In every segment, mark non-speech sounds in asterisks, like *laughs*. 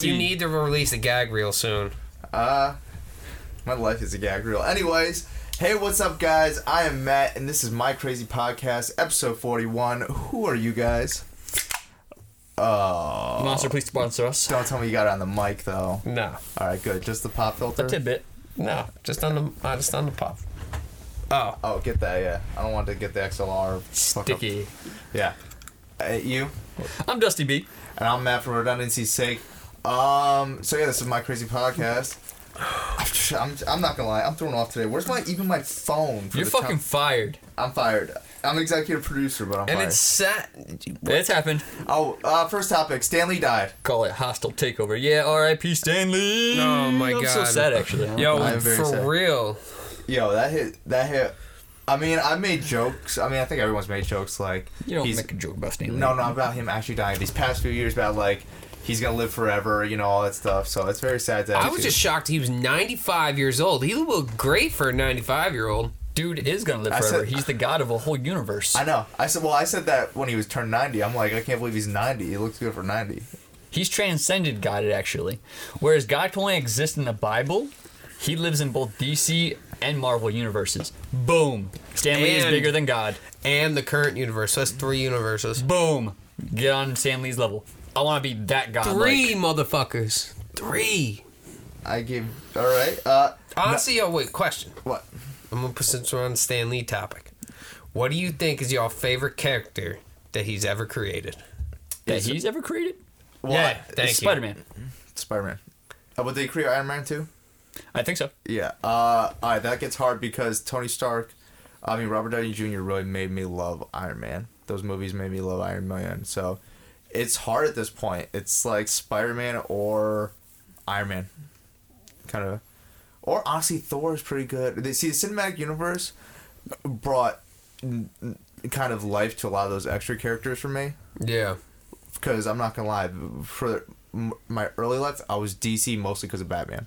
You need to release a gag reel soon. Uh, my life is a gag reel. Anyways, hey, what's up, guys? I am Matt, and this is my crazy podcast, episode forty-one. Who are you guys? Oh, Monster, please sponsor us. don't tell me you got it on the mic though. No, All right, good. Just the pop filter. A tidbit. no, just on the uh, just on the pop. Oh, Oh, get that. Yeah, I don't want to get the XLR. Fuck up. Sticky. Yeah. Uh, you I'm Dusty B. and I'm Matt. For redundancy's sake. Um. So yeah, this is my crazy podcast. *sighs* I'm, I'm not gonna lie. I'm thrown off today. Where's my even my phone? For You're the fucking top- fired. I'm fired. I'm executive producer, but I'm and fired. it's set. It's happened. Oh, uh, first topic. Stan Lee died. Call it hostile takeover. Yeah, R.I.P. Stan Lee. Oh my I'm so God. sad actually. Yo, I am for sad. real. Yo, that hit. That hit. I mean, I made jokes. I mean, I think everyone's made jokes like you don't he's make a joke about Stan Lee. no, no about him actually dying. These past few years about like he's gonna live forever, you know, all that stuff. So it's very sad. To I actually- was just shocked he was 95 years old. He looked great for a 95 year old. Dude is gonna live I forever. said- He's the god of a whole universe. I know. I said. Well, I said that when he was turned ninety. I'm like, I can't believe he's ninety. He looks good for ninety. He's transcended God actually. Whereas God can only exist in the Bible, he lives in both DC and Marvel universes. Boom. Stan Lee is bigger than God. And the current universe. So that's three universes. Boom. Get on Stan Lee's level. I want to be that guy. Three motherfuckers. Three. I give. All right. Uh, Honestly, oh wait, question. what? I'm gonna put since we're on the Stan Lee topic. What do you think is your favorite character that he's ever created? that he's ever created. Well, Yeah, I- thank you. Spider Man. Spider Man. Uh, would they create Iron Man too? I think so. Yeah. Uh, all right, that gets hard because Tony Stark, I mean Robert Downey Jr. really made me love Iron Man. Those movies made me love Iron Man. So it's hard at this point. It's like Spider Man or Iron Man, kind of, or honestly Thor is pretty good. They see the cinematic universe brought n- n- kind of life to a lot of those extra characters for me Yeah. because I'm not gonna lie, for my early life, I was DC mostly because of Batman.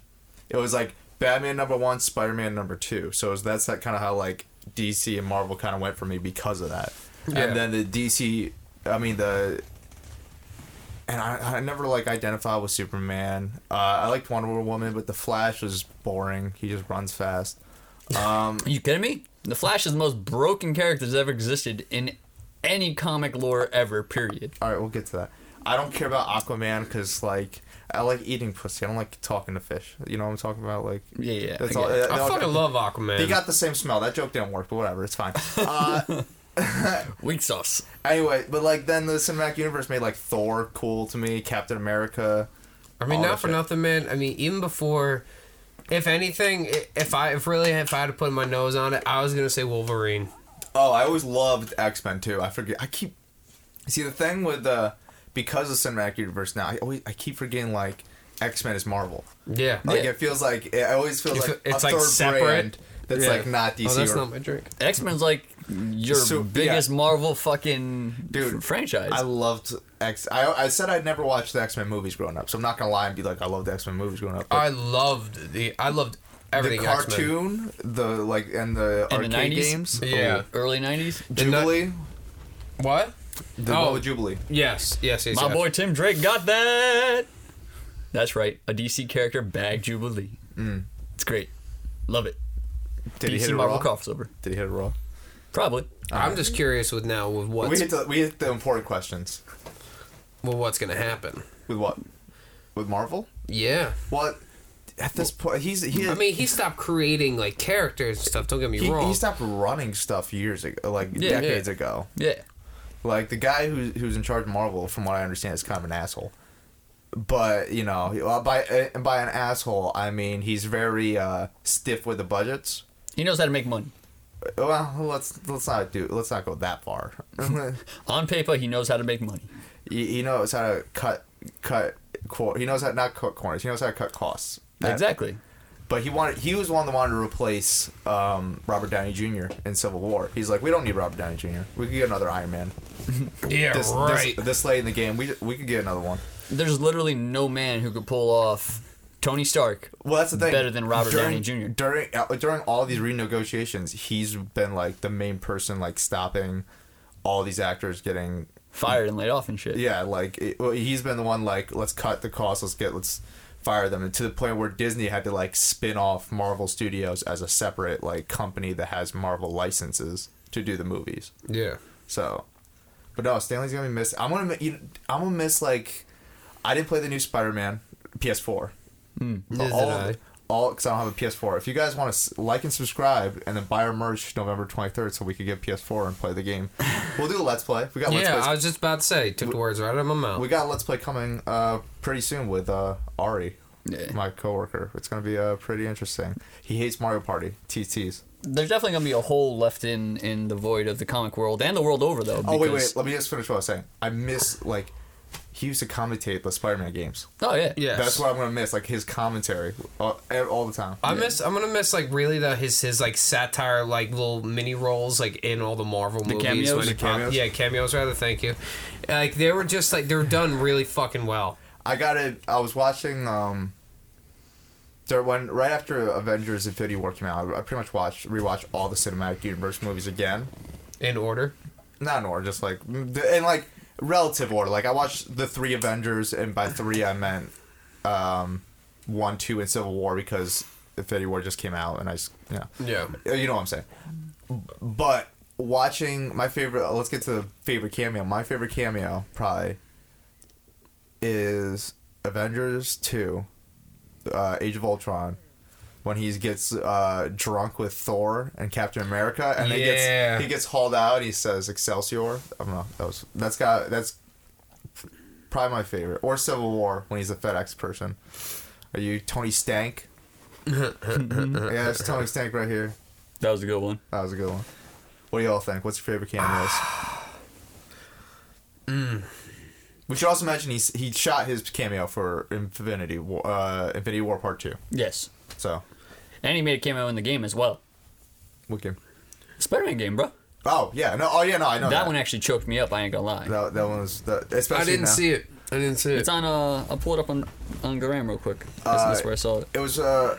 It was like Batman number one, Spider Man number two. So was, that's that kind of how like DC and Marvel kind of went for me because of that. Yeah. And then the DC, I mean the, and I, I never like identified with Superman. Uh, I liked Wonder Woman, but the Flash was boring. He just runs fast. Um, Are *laughs* you kidding me? The Flash is the most broken character that's ever existed in any comic lore ever. Period. all right, we'll get to that. I don't care about Aquaman because like I like eating pussy. I don't like talking to fish. You know what I'm talking about? Like Yeah, yeah. That's I all. get uh, I no, fucking love Aquaman. They got the same smell. That joke didn't work, but whatever. It's fine. *laughs* Uh, *laughs* Weak sauce. anyway, but like then the cinematic universe made like Thor cool to me, Captain America. I mean, not for shit. nothing, man. I mean, even before, if anything, if I, if really, if I had to put my nose on it, I was gonna say Wolverine. Oh, I always loved X Men too. I forget. I keep see the thing with uh because of cinematic universe now. I always I keep forgetting like X Men is Marvel. Yeah. Like Yeah. it feels like it always feels like it's a like third separate. brand that's Yeah. like not DC. Oh, that's or, not my drink. X Men's like your So, biggest yeah. Marvel fucking Dude, f- franchise. I loved X. I, I said I'd never watched the X Men movies growing up, so I'm not gonna lie and be like I loved the X Men movies growing up. I loved the. I loved the everything. X-Men. cartoon, the like, and the In the arcade 90s? games. Yeah. Early '90s. The nu- Jubilee, What? the Oh. oh. Jubilee. Yes. Yes. Yes. My yes. boy Tim Drake got that. That's right. A DC character bag Jubilee. Mm. It's great. Love it. Did he hit DC it Marvel raw? crossover. Did he hit it raw? Probably. I'm just curious with now with We hit the we hit the important questions. with what's gonna happen. With what? With Marvel? Yeah. What? At this point, he's he. I mean, he stopped creating like characters and stuff. Don't get me he, wrong. he stopped running stuff years ago, like Yeah. decades ago. Yeah. Like the guy who's who's in charge of Marvel, from what I understand, is kind of an asshole. But you know, by uh, by an asshole, I mean he's very uh, stiff with the budgets. He knows how to make money. Well, let's let's not do let's not go that far. *laughs* On paper, he knows how to make money. he, he knows how to cut cut cor- He knows how not cut corners. He knows how to cut costs. That- Exactly. But he wanted he was one that wanted to replace um, Robert Downey Jr. in Civil War. He's like, we don't need Robert Downey Jr. We could get another Iron Man. *laughs* yeah. This, right. this this late in the game, we we could get another one. There's literally no man who could pull off Tony Stark. Well, that's the thing. Better than Robert Downey Jr.. During uh, during all these renegotiations, he's been like the main person, like stopping all these actors getting fired and laid off and shit. Yeah, like it, well, he's been the one like let's cut the cost, let's get let's fire them, and to the point where Disney had to like spin off Marvel Studios as a separate like company that has Marvel licenses to do the movies. Yeah. So, but no, Stan Lee's gonna be missed. I'm gonna you, I'm gonna miss like I didn't play the new Spider Man PS4. Neither all, did I. all because I don't have a PS4. If you guys want to like and subscribe and then buy our merch November 23rd, so we could get PS4 and play the game, *laughs* we'll do a let's play. We got let's Yeah, plays. I was just about to say, took the words right out of my mouth. We got a Let's Play coming uh, pretty soon with uh, Ari, Yeah. my coworker. It's gonna be uh, pretty interesting. He hates Mario Party. TTs. There's definitely gonna be a hole left in in the void of the comic world and the world over though. Oh wait, wait. Let me just finish what I was saying. I miss like he used to commentate the Spider-Man games. Oh yeah. yeah. That's what I'm gonna miss. Like his commentary all, all the time. I miss. I'm gonna miss like really the his his like satire like little mini roles like in all the Marvel movies. cameos? when he The pop- Yeah, cameos. Rather, thank you. Like they were just like they were done really fucking well. I got it. I was watching. Um, there when right after Avengers: Infinity War came out, I, I pretty much watched rewatched all the cinematic universe movies again. In order. Not in order, just like in like relative order. Like I watched the three Avengers, and by three I meant um, one, two, and Civil War because Infinity War just came out, and I just you know Yeah. you know what I'm saying. But watching my favorite, let's get to the favorite cameo. My favorite cameo probably is Avengers two, uh, Age of Ultron. When he gets uh, drunk with Thor and Captain America, and he Yeah. gets he gets hauled out, he says Excelsior. I don't know. That was that's got that's probably my favorite. Or Civil War when he's a FedEx person. Are you Tony Stank? *laughs* yeah, it's Tony Stank right here. That was a good one. That was a good one. What do y'all think? What's your favorite cameos? *sighs* We should also mention he's he shot his cameo for Infinity War, uh, Infinity War Part Two. Yes. So And he made a cameo in the game as well. what game? Spider-Man game, bro. Oh yeah, no, oh yeah, no, I know that, that, one actually choked me up. I ain't gonna lie. That, that one was the, especially I didn't now. see it. I didn't see it. It's on. Uh, I'll pull it up on on Gram real quick. That's, that's Uh, where I saw it. It was uh,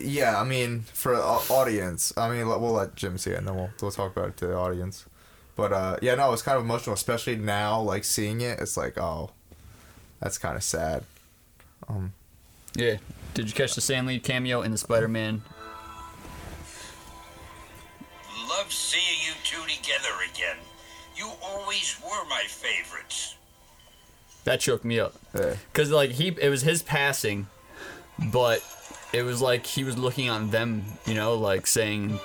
yeah. I mean, for au- audience, I mean, we'll let Jim see it, and then we'll we'll talk about it to the audience. But uh, yeah, no, it's kind of emotional, especially now, like seeing it. It's like, oh, that's kind of sad. Um, Yeah. Did you catch the Stan Lee cameo in the Spider-Man? Love seeing you two together again. You always were my favorites. That choked me up. Yeah. Cause like he, it was his passing, but it was like he was looking on them, you know, like saying,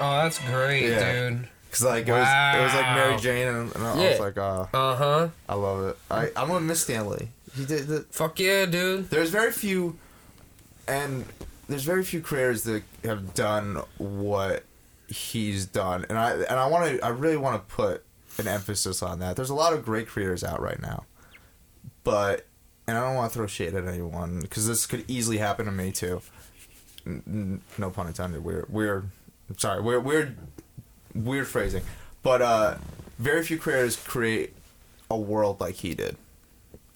oh, that's great, Yeah. dude. Cause like it was, it was like Mary Wow. Jane, and, and I Yeah. was like, uh, Uh huh. I love it. I I'm gonna miss Stan Lee. He did the, Fuck yeah, dude. there's very few and there's very few creators that have done what he's done. And i and i want to i really want to put an emphasis on that. There's a lot of great creators out right now. But and i don't want to throw shade at anyone because this could easily happen to me too. N- n- no pun intended. We're we're sorry we're weird weird phrasing. But uh very few creators create a world like he did.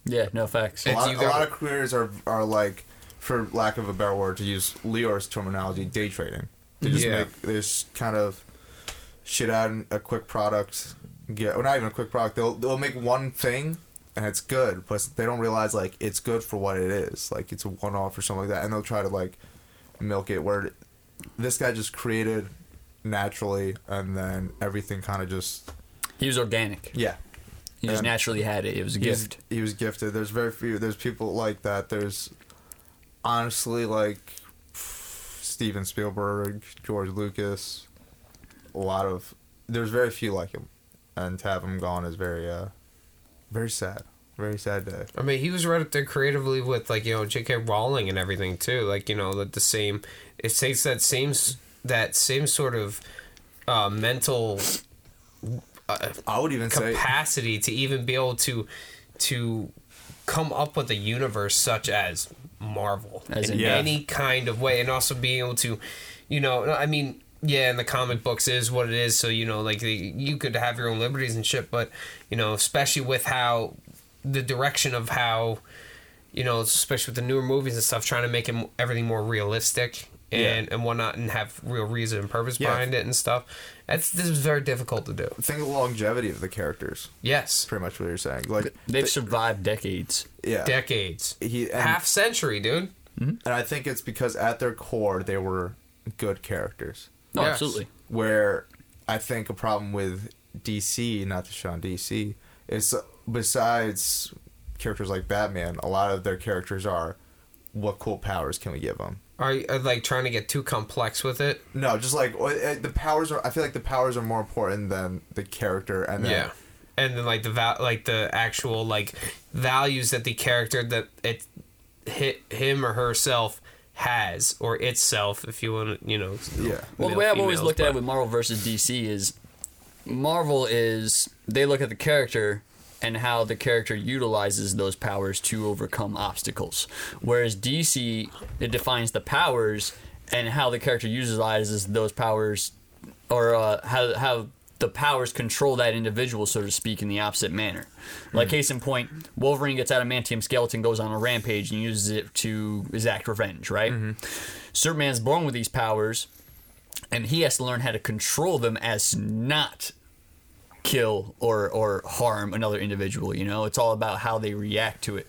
"Yeah, no facts." a lot, a lot of creators are are like, for lack of a better word, to use Leor's terminology, day trading. They just Yeah. make this kind of shit out a quick product, get or not even a quick product. They'll they'll make one thing and it's good, but they don't realize like it's good for what it is. Like it's a one off or something like that, and they'll try to like milk it. Where this guy just created naturally, and then everything kind of just He was organic. yeah. He just naturally had it. It was a gift. He was gifted. There's very few. There's people like that. There's honestly like Steven Spielberg, George Lucas. A lot of there's very few like him, and to have him gone is very uh, very sad. Very sad day. I mean, he was right up there creatively with like you know J.K. Rowling and everything too. Like you know that the same. It takes that same that same sort of uh, mental uh, I would even say capacity to even be able to to come up with a universe such as Marvel As in in- Yeah. any kind of way, and also being able to, you know, I mean, yeah, in the comic books is what it is. So you know, like the, you could have your own liberties and shit, but you know, especially with how the direction of how, you know, especially with the newer movies and stuff, trying to make it, everything more realistic and and whatnot, and have real reason and purpose Yeah. behind it and stuff. That's this is very difficult to do. Think of the longevity of the characters. Yes, Pretty much what you're saying. Like They've survived decades. yeah, decades, he and, half century, dude. Hmm? and I think it's because at their core they were good characters. No, Yes. absolutely. Where I think a problem with DC, not to show on DC, is uh, besides characters like Batman, a lot of their characters are what cool powers can we give them? Are you like trying to get too complex with it? No, just like uh, uh, the powers are. I feel like the powers are more important than the character, and then Yeah. And then like the val- like the actual like values that the character that it hit him or herself has or itself, if you want to, you know. Yeah. Well, the way I've always females, looked at it with Marvel versus DC is Marvel is they look at the character and how the character utilizes those powers to overcome obstacles. Whereas DC, it defines the powers and how the character utilizes those powers or uh, how, how the powers control that individual, so to speak, in the opposite manner. Like case in point, Wolverine gets adamantium skeleton, goes on a rampage, and uses it to exact revenge. Right? Superman's born with these powers, and he has to learn how to control them as not kill or or harm another individual. You know, it's all about how they react to it.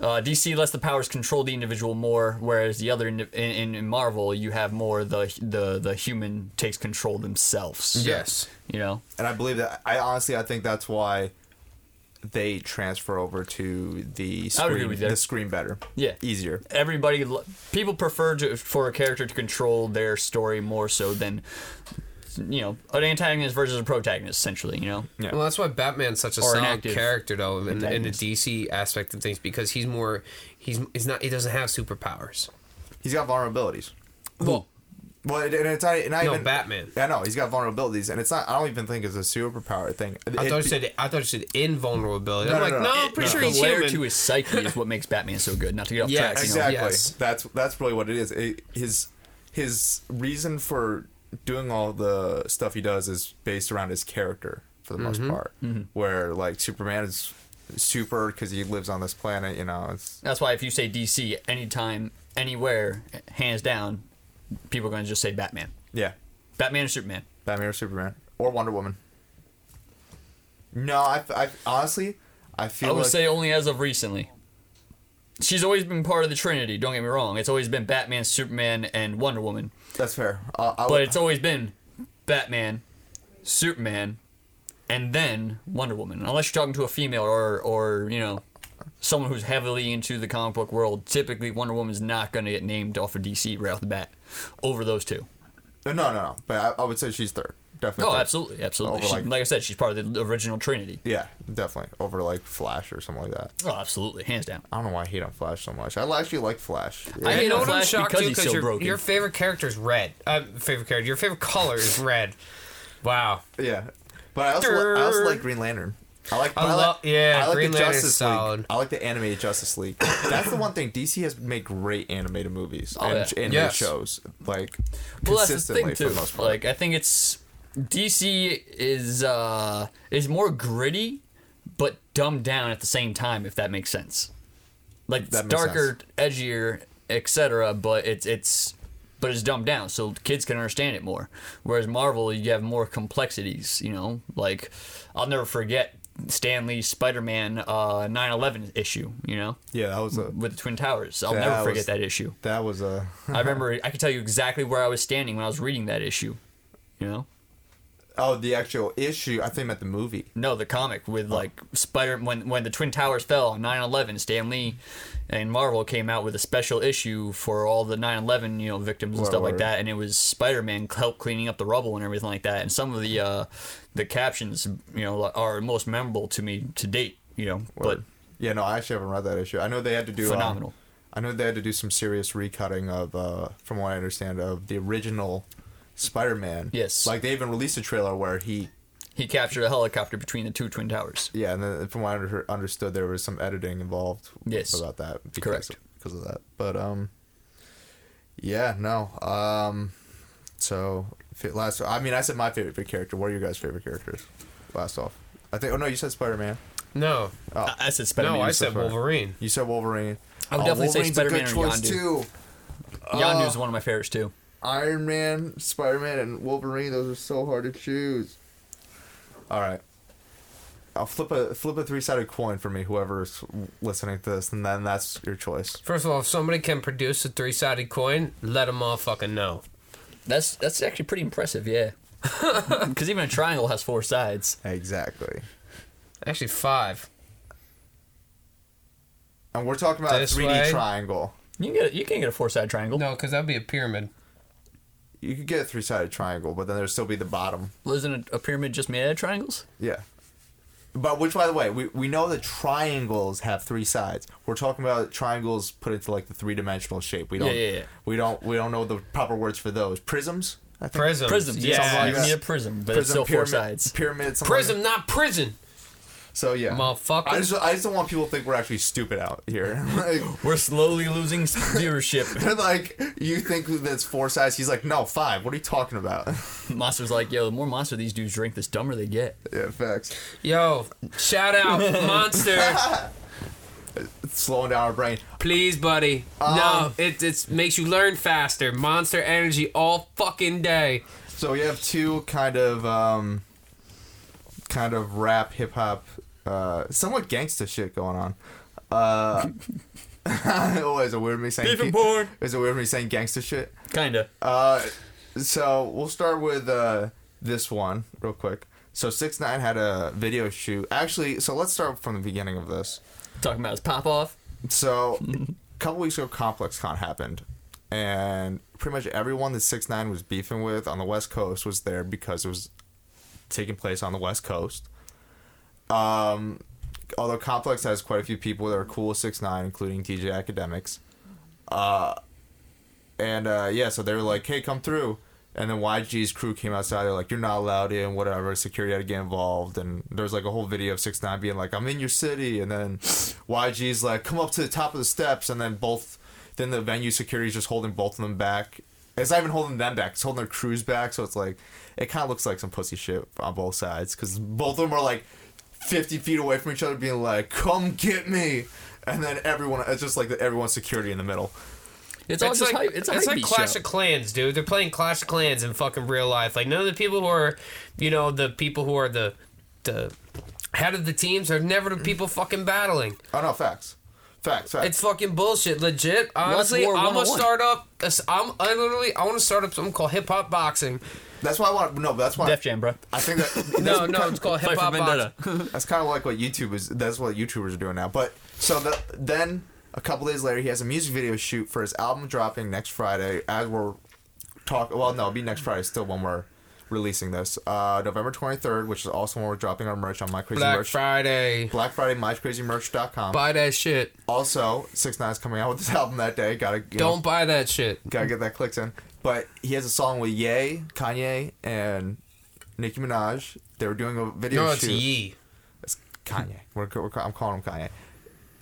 Uh, DC lets the powers control the individual more, whereas the other in, in, in Marvel, you have more the the the human takes control themselves. Yes. You know, and I believe that. I honestly, I think that's why they transfer over to the I would agree screen, the screen better. Yeah. easier. everybody people prefer to, for a character to control their story more so than you know an antagonist versus a protagonist, essentially. You know. Yeah. Well, that's why Batman's such a Or solid character, though, in, in the. DC aspect of things, because he's more, he's, he's not, he doesn't have superpowers. He's got vulnerabilities. Well, Well, and it's not, not no, even Batman. I know he's got vulnerabilities, and it's not. I don't even think it's a superpower thing. I thought you said, I thought you said invulnerability. No, I'm no, like, no, no, no. I'm pretty No. sure the he's human. to his psyche is what *laughs* makes Batman so good. Not to get off Yes, track, you know. exactly. Yes. That's that's really what it is. It, his his reason for doing all the stuff he does is based around his character for the Mm-hmm. most part. Where like Superman is super because he lives on this planet. You know, it's That's why if you say DC anytime, anywhere, hands down, people are going to just say Batman. yeah, Batman or Superman. Batman or Superman or Wonder Woman. No, I, I honestly, I feel I would like say only as of recently. She's always been part of the Trinity. Don't get me wrong. It's always been Batman, Superman, and Wonder Woman. that's fair. Uh, I But would, it's always been Batman, Superman, and then Wonder Woman. Unless you're talking to a female or or you know someone who's heavily into the comic book world. Typically, Wonder Woman's not going to get named off of DC right off the bat over those two. No, no, no. But I, I would say she's third. Definitely. Oh, third. absolutely, absolutely. She- like- like I said, she's part of the original Trinity. Yeah, definitely over like Flash or something like that. Oh, absolutely, hands down. I don't know why I hate on Flash so much. I actually like Flash. I hate know on what I'm Flash shocked because to? he's Because so your, broken. your favorite character is red. Uh, favorite character. Your favorite color is red. Wow. Yeah, but I also li- I also like Green Lantern. I like. I I like, yeah, I like Green the Lantern's Justice solid. League. I like the animated Justice League. That's the one thing DC has made great animated movies Oh, and yeah. animated Yes. shows like Well, that's the consistently thing for too. the most part. Like, I think it's DC is uh is more gritty, but dumbed down at the same time. If that makes sense. Like it's That darker, edgier, etc. But it's it's but it's dumbed down so kids can understand it more. Whereas Marvel, you have more complexities. You know, like I'll never forget Stan Lee's Spider-Man uh 9/11 issue. You know, yeah, that was a with the Twin Towers. I'll never forget was- that issue. that was a I remember *laughs* I can tell you exactly where I was standing when I was reading that issue. You know? Oh the actual issue. I think meant the movie. No, the comic with like Spider when when the Twin Towers fell on 9/11, Stan Lee and Marvel came out with a special issue for all the 9/11 you know victims and Word, stuff like that, and it was Spider-Man help cleaning up the rubble and everything like that. And some of the uh, the captions you know are most memorable to me to date. You know, but yeah, no, I actually haven't read that issue. I know they had to do um, Phenomenal. I know they had to do some serious recutting of, uh, from what I understand, of the original Spider-Man. Yes. like they even released a trailer where he he captured a helicopter between the two Twin Towers. Yeah, and then from what I under- understood, there was some editing involved. Yes. about that. Because Correct. Because of that, but um, yeah, no, um, so last, I mean, I said my favorite character. What are your guys' favorite characters? Last off, I think. Oh no, you said Spider Man. No. I, I said Spider-Man. no, I was said far. Wolverine. You said Wolverine. I would definitely say Wolverine's a Spider-Man good or choice Yondu. too. Yondu's one of my favorites too. Iron Man, Spider Man, and Wolverine. Those are so hard to choose. All right. I'll flip a flip a three sided coin for me. Whoever's listening to this, and then that's your choice. First of all, if somebody can produce a three sided coin, let them all fucking know. That's that's actually pretty impressive, yeah. *laughs* Because even a triangle has four sides. Exactly. Actually, five. And we're talking about This a 3D triangle. You can get a, you can get a four side triangle. No, because that'd be a pyramid. You could get a three sided triangle, but then there'd still be the bottom. Well, isn't a, a pyramid just made out of triangles? Yeah. But which, by the way, we, we know that triangles have three sides. We're talking about triangles put into like the three dimensional shape. We don't. Yeah, yeah, yeah. We don't. We don't know the proper words for those. Prisms. I think. Prisms. Prisms, Yeah. yeah. You need a prism, but it's Prism, still pyramid, four sides. Pyramid. something like Prism, not prison. So yeah, Motherfucker. I just, I just don't want people to think we're actually stupid out here. *laughs* like, *laughs* We're slowly losing *laughs* viewership. like you think that's four sides. He's like, no, five. What are you talking about? Monster's like, yo, the more monster these dudes drink, the dumber they get. yeah, facts. Yo, shout out, Monster. It's slowing down our brain. Please, buddy. Um, no, it it makes you learn faster. Monster energy all fucking day. So we have two kind of um, kind of rap, hip hop, uh, somewhat gangster shit going on. Uh, *laughs* oh, is it weird me saying? Beef porn. Is it weird me saying gangsta shit? Kinda. Uh, so we'll start with uh, this one real quick. So six nine had a video shoot. Actually, so let's start from the beginning of this. Talking about his pop off. So *laughs* a couple weeks ago, Complex Con happened, and pretty much everyone that six nine was beefing with on the West Coast was there because it was taking place on the West Coast. Um, although Complex has quite a few people that are cool with six nine, including DJ Akademiks. Uh, and uh, yeah, so they were like, "Hey, come through." And then YG's crew came outside. They're like, "You're not allowed in, whatever." Security had to get involved, and there's like a whole video of Six Nine being like, "I'm in your city," and then YG's like, "Come up to the top of the steps," and then both, then the venue security's just holding both of them back. It's not even holding them back; it's holding their crews back. So it's like, it kind of looks like some pussy shit on both sides because both of them are like 50 feet away from each other, being like, "Come get me," and then everyone, it's just like the, everyone's security in the middle. It's all It's just like hype. It's a it's like Clash show. of Clans, dude. They're playing Clash of Clans in fucking real life. Like none of the people who are, you know, the people who are the the head of the teams are never the people fucking battling. Oh no, facts, facts, facts. It's fucking bullshit. Legit. Honestly, I'm gonna start up. a s- I'm I literally I want to start up something called hip hop boxing. that's why I want. No, that's why. Def Jam, bro. I think that *laughs* No, no, it's called hip hop boxing. *laughs* That's kind of like what YouTube is. That's what YouTubers are doing now. But so the, then a couple days later, he has a music video shoot for his album dropping next Friday. As we're talking, well, no, it'll be next Friday still when we're releasing this. Uh, November twenty third, which is also when we're dropping our merch on My Crazy Black Merch. Friday. Black Friday, mycrazymerch.com. Buy that shit. Also, Six Nine's coming out with this *laughs* album that day. Gotta Don't buy that shit. gotta get that clicks in. But he has a song with Ye, Kanye, and Nicki Minaj. They were doing a video No, it's shoot. Yee. It's Kanye. We're, we're, I'm calling him Kanye.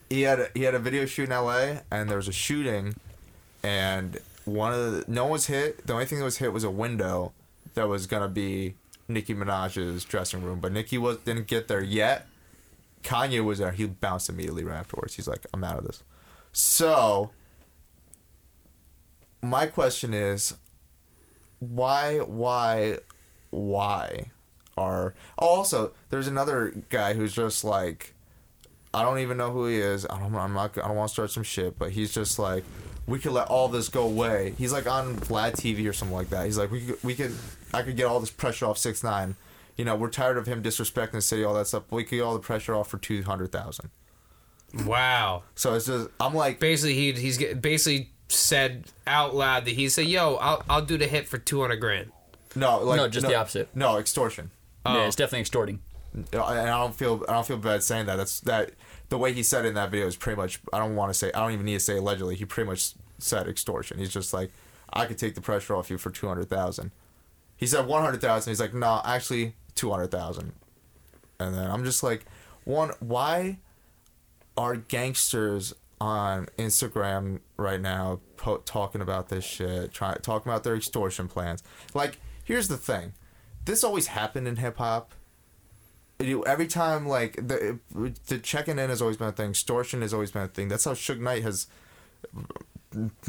He had a, he had a video shoot in L.A. and there was a shooting, and one of the no one was hit. The only thing that was hit was a window that was gonna be Nicki Minaj's dressing room, but Nicki was didn't get there yet. Kanye was there. He bounced immediately right afterwards. He's like, "I'm out of this." So, my question is, why, why, why are oh, also there's another guy who's just like I don't even know who he is. I don't I'm not I don't want to start some shit, but he's just like we could let all this go away. He's like on Vlad TV or something like that. He's like we could, we could I could get all this pressure off six nine. You know, we're tired of him disrespecting the city, all that stuff. But we could get all the pressure off for two hundred thousand. Wow. So it's just I'm like Basically, he he's get- basically said out loud that he said, "Yo, I'll I'll do the hit for two hundred grand." no like No, just the opposite. No extortion. Oh. Yeah, it's definitely extorting. and I don't feel I don't feel bad saying that. That's that the way he said it in that video is pretty much. I don't want to say. I don't even need to say allegedly. He pretty much said extortion. He's just like, I could take the pressure off you for two hundred thousand. He said one hundred thousand. He's like, no, actually two hundred thousand. And then I'm just like, one, why are gangsters on Instagram right now po- talking about this shit, try, talking about their extortion plans? Like, here's the thing. This always happened in hip hop. Every time, like the the checking in has always been a thing. Extortion has always been a thing. That's how Suge Knight has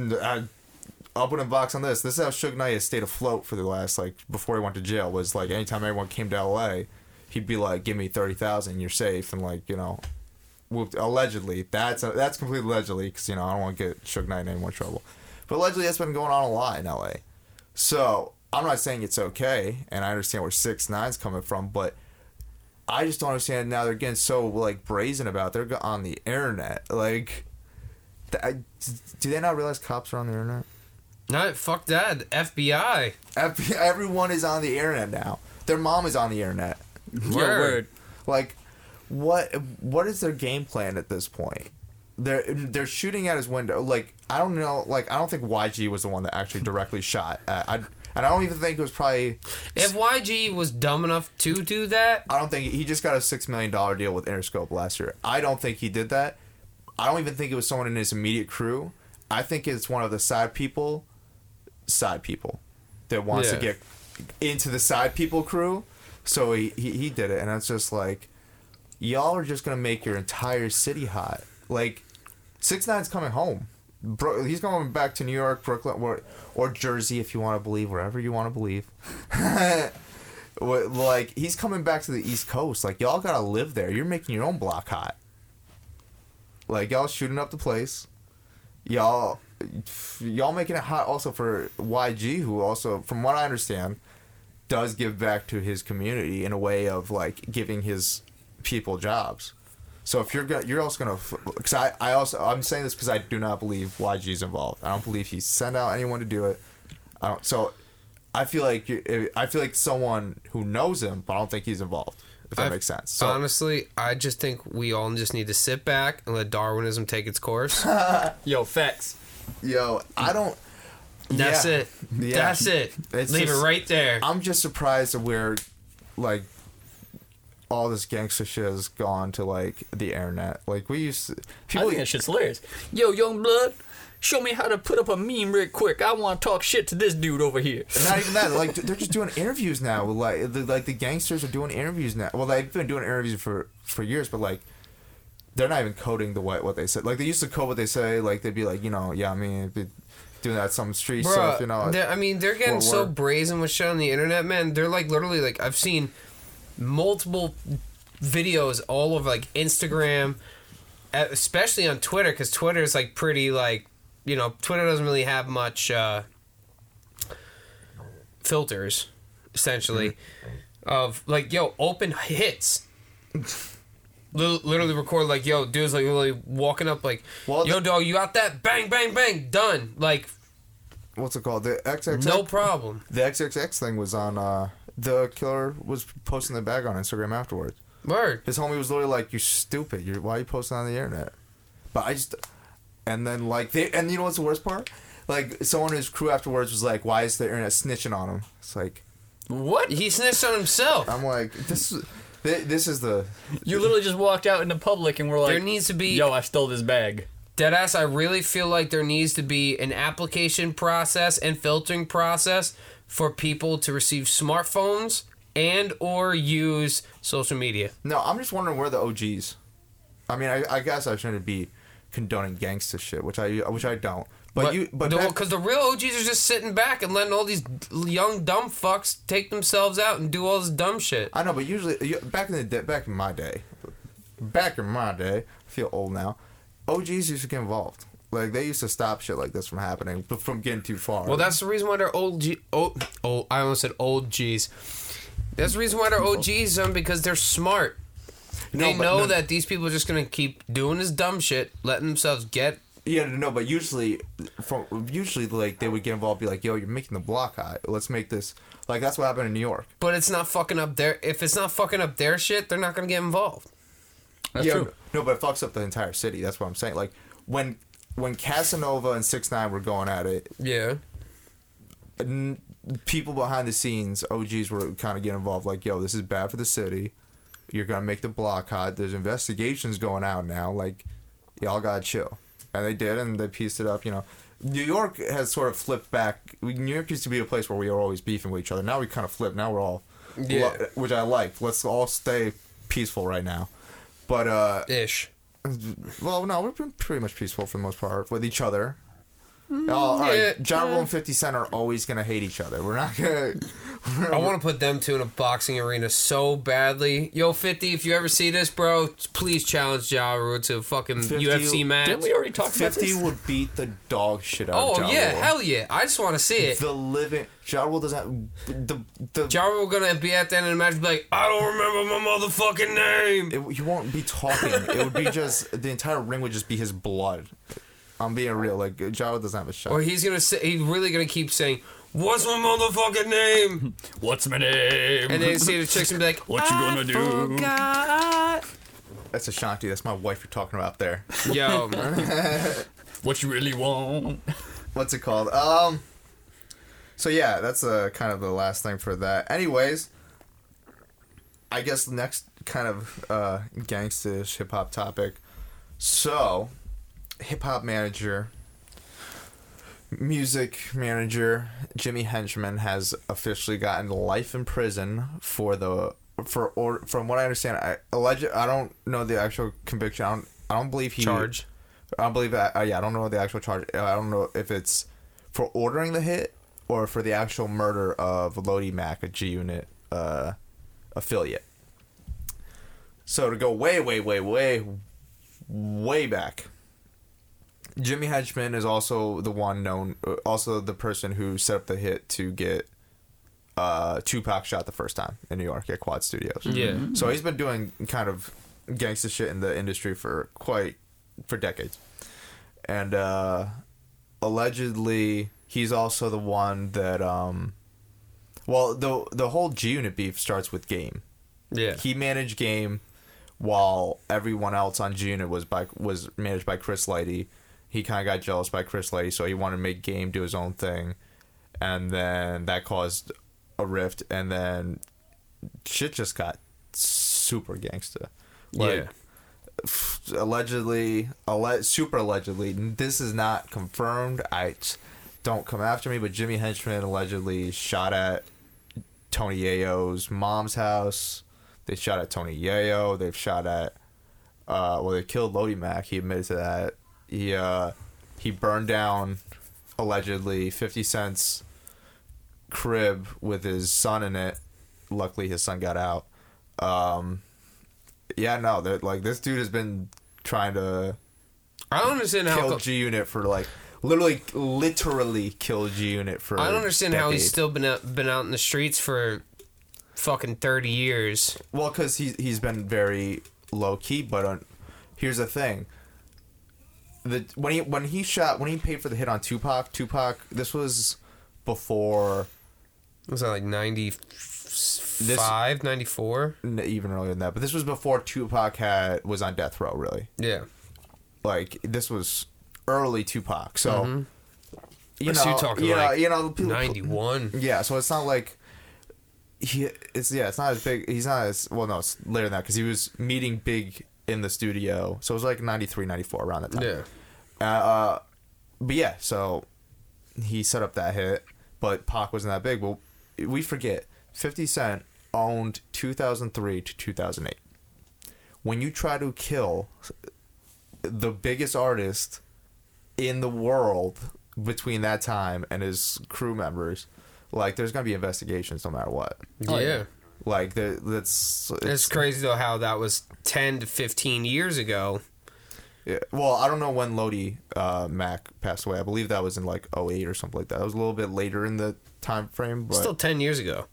uh, I'll put a box on this. This is how Suge Knight has stayed afloat for the last like before he went to jail. Was like anytime everyone came to L.A., he'd be like, "Give me thirty thousand, you're safe," and like you know, whooped. Allegedly, that's that's completely allegedly because you know I don't want to get Suge Knight in any more trouble. But allegedly, that's been going on a lot in L.A. So I'm not saying it's okay, and I understand where Six Nine's coming from, but I just don't understand now they're getting so like brazen about. it. They're on the internet, like. th- I, do they not realize cops are on the internet? No, fuck that. FBI. Ev- Everyone is on the internet now. Their mom is on the internet. Yo, Word. word. Like, what what is their game plan at this point? They're they're shooting at his window. Like I don't know. Like I don't think YG was the one that actually directly shot. At, I and I don't even think it was probably. If YG was dumb enough to do that, I don't think he just got a six million dollar deal with Interscope last year. I don't think he did that. I don't even think it was someone in his immediate crew. I think it's one of the side people, side people, that wants Yeah. to get into the side people crew. So he, he he did it, and it's just like, y'all are just gonna make your entire city hot. Like, Six Nine's coming home. Bro, he's going back to New York, Brooklyn, or or Jersey, if you want to believe, wherever you want to believe. *laughs* Like he's coming back to the East Coast. Like y'all gotta live there. You're making your own block hot. Like y'all shooting up the place. Y'all, y'all making it hot also for YG, who also, from what I understand, does give back to his community in a way of like giving his people jobs. So if you're gonna, you're also gonna, because I, I also, I'm saying this because I do not believe YG's involved. I don't believe he sent out anyone to do it. I don't. So I feel like I feel like someone who knows him, but I don't think he's involved. If that I- makes sense. So honestly, I just think we all just need to sit back and let Darwinism take its course. *laughs* Yo, facts. Yo, I don't. That's yeah. it. *laughs* Yeah. That's it. It's Leave just- it right there. I'm just surprised that we're like all this gangster shit has gone to like the internet. Like we used to, I people. think that shit's hilarious. Yo, young blood, show me how to put up a meme real quick. I want to talk shit to this dude over here. not even that. *laughs* Like they're just doing interviews now. Like the, like the gangsters are doing interviews now. Well, they've been doing interviews for for years, but like they're not even coding the what what they said. Like they used to code what they say. Like they'd be like, you know, yeah, I mean, be doing that some street stuff. You know, I mean, they're getting so brazen with shit on the internet, man. They're like literally like I've seen multiple videos all over like Instagram, especially on Twitter, because Twitter is like pretty like you know Twitter doesn't really have much uh, filters, essentially, Mm-hmm. of like yo open hits. Li- Literally record like yo dudes like literally walking up like Well, yo the- dog you got that bang bang bang done like what's it called? The XXX. no problem The XXX thing was on. uh The killer was posting the bag on Instagram afterwards. word His homie was literally like, "You stupid! You're why are you posting on the internet?" But I just, and then like they, and you know what's the worst part? Like someone in his crew afterwards was like, "Why is the internet snitching on him?" It's like What? He snitched on himself. I'm like, this, is- this is the You literally just walked out into public and we're like, there needs to be "Yo, I stole this bag." deadass. I really feel like there needs to be an application process and filtering process for people to receive smartphones and or use social media. no. I'm just wondering where the OGs. I mean, I, I guess I shouldn't be condoning gangster shit, which I which I don't. But, you, but because the real OGs are just sitting back and letting all these young dumb fucks take themselves out and do all this dumb shit. I know, but usually back in the day, back in my day, back in my day, I feel old now. OGs used to get involved. Like they used to stop shit like this from happening, but from getting too far. Well, that's the reason why they're old. G- old, old I almost said old G's. That's the reason why they're OGs, um, because they're smart. No, they know no- that these people are just gonna keep doing this dumb shit, letting themselves get. Yeah, no, but usually, from usually like they would get involved, be like, "Yo, you're making the block hot. Let's make this." Like that's what happened in New York. But it's not fucking up their. If it's not fucking up their shit, they're not gonna get involved. That's yeah, true. no, but it fucks up the entire city. That's what I'm saying. Like when when Casanova and Six Nine were going at it, Yeah. n- people behind the scenes, OGs were kind of getting involved. Like, yo, this is bad for the city. You're gonna make the block hot. There's investigations going out now. Like, y'all gotta chill. And they did, and they pieced it up. You know, New York has sort of flipped back. New York used to be a place where we were always beefing with each other. Now we kind of flipped. Now we're all, Yeah. which I like. Let's all stay peaceful right now. But uh, Ish. well, no, we've been pretty much peaceful for the most part with each other. Oh, all right. Ja Rule and 50 Cent are always going to hate each other. We're not going *laughs* to. I want to put them two in a boxing arena so badly. Yo, 50, if you ever see this, bro, please challenge Ja Rule to a fucking 50 UFC match. Didn't we already talk about 50 would beat the dog shit out Oh, of Ja yeah, Rule. hell yeah. I just want to see it. The living. Ja Rule doesn't. The, the, Ja Rule gonna be at the end of the match and be like, I don't remember my motherfucking name. it, you won't be talking. it would be just. The entire ring would just be his blood. I'm being real. Like, Ja Rule doesn't have a shot. Or he's gonna say, he's really gonna keep saying, What's my motherfucking name? *laughs* What's my name? And then see the chicks and be like, What you gonna "I do?" forgot." That's Ashanti. That's my wife you're talking about there. *laughs* Yo, *laughs* what you really want? what's it called? Um. So yeah, that's uh, kind of the last thing for that. Anyways, I guess the next kind of uh, gangsta hip hop topic. So, hip hop manager, music manager Jimmy Henchman has officially gotten life in prison for the for or from what I understand. I alleged I don't know the actual conviction. I don't I don't believe he charge. I don't believe that. Uh, yeah, I don't know the actual charge. Uh, I don't know if it's for ordering the hit or for the actual murder of Lodi Mac, a G Unit uh, affiliate. So to go way, way, way, way, way back, Jimmy Henchman is also the one known, uh, also the person who set up the hit to get uh, Tupac shot the first time in New York at Quad Studios. Yeah. So he's been doing kind of gangster shit in the industry for quite for decades. And uh allegedly he's also the one that um well the the whole G Unit beef starts with Game. Yeah. He managed Game while everyone else on G Unit was by was managed by Chris Lighty. He kind of got jealous by Chris Lighty, so he wanted to make Game do his own thing, and then that caused a rift, and then shit just got super gangsta. Like, yeah. allegedly, alle- super allegedly, this is not confirmed. I don't come after me, but Jimmy Henchman allegedly shot at Tony Yayo's mom's house. They shot at Tony Yayo. They've shot at, uh, well, they killed Lodi Mac. He admitted to that. He, uh, he burned down allegedly 50 Cent's crib with his son in it. Luckily, his son got out. Um, yeah, no, that like this dude has been trying to I don't understand how. kill co- G Unit for like literally, literally kill G Unit for. I don't understand how he's still been out, been out in the streets for fucking 30 years. Well, because he's he's been very low key, but on, here's the thing. The when he when he shot when he paid for the hit on Tupac, Tupac this was before Was that like 95, 94? even earlier than that, but this was before Tupac had was on death row. Really, Yeah. like this was early Tupac. So mm-hmm. you know, you're talking you know, you know, people, 91. Yeah, so it's not like he. It's yeah, it's not as big. He's not as well. No, it's later than that because he was meeting Big in the studio. So it was like 93, 94 around that time. Yeah. Uh, uh, but yeah, so he set up that hit, but Pac wasn't that big. Well, we forget 50 Cent owned 2003 to 2008. When you try to kill the biggest artist in the world between that time and his crew members, like there's gonna be investigations no matter what. Oh, yeah. Like the, that's It's crazy though how that was 10 to 15 years ago. Yeah, well, I don't know when Lodi uh, Mac passed away. I believe that was in like 08 or something like that. It was a little bit later in the time frame, but Still 10 years ago.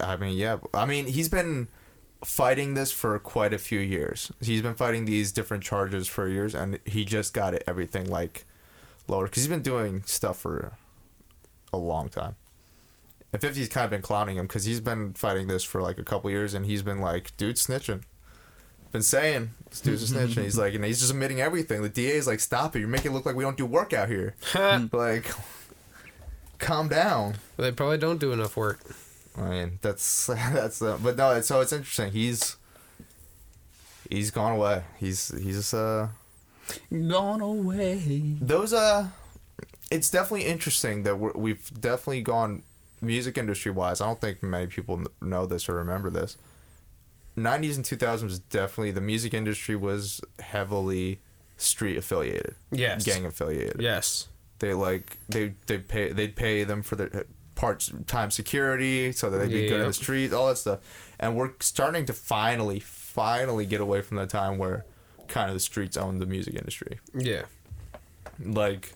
I mean, yeah. I mean, he's been fighting this for quite a few years. He's been fighting these different charges for years, and he just got it everything like lower because he's been doing stuff for a long time. And 50's kind of been clowning him because he's been fighting this for like a couple years, and he's been like, "Dude, snitching." Been saying this dude's a snitching. He's like, and he's just admitting everything. The DA is like, "Stop it! You're making it look like we don't do work out here." *laughs* like, calm down. they probably don't do enough work. I mean, that's *laughs* that's uh, but no. It's, so it's interesting. He's he's gone away. He's he's uh Gone away. those uh. It's definitely interesting that we're, we've definitely gone music industry wise. I don't think many people know this or remember this. 90s and 2000s was definitely the music industry was heavily street affiliated, Yes. gang affiliated. Yes. They like they they pay they'd pay them for their part time security so that they'd be good in the streets, all that stuff. And we're starting to finally, finally get away from the time where kind of the streets owned the music industry. Yeah. Like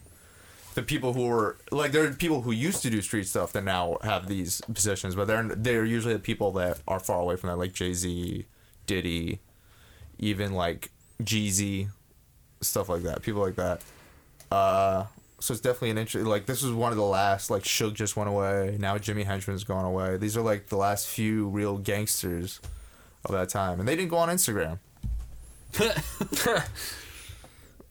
the people who were like there are people who used to do street stuff that now have these positions, but they're they're usually the people that are far away from that, like Jay Z, Diddy, even like Jeezy, stuff like that. People like that. Uh, so it's definitely an interest. Like this was one of the last. Like Suge just went away. Now Jimmy Henchman's gone away. These are like the last few real gangsters of that time, and they didn't go on Instagram. *laughs*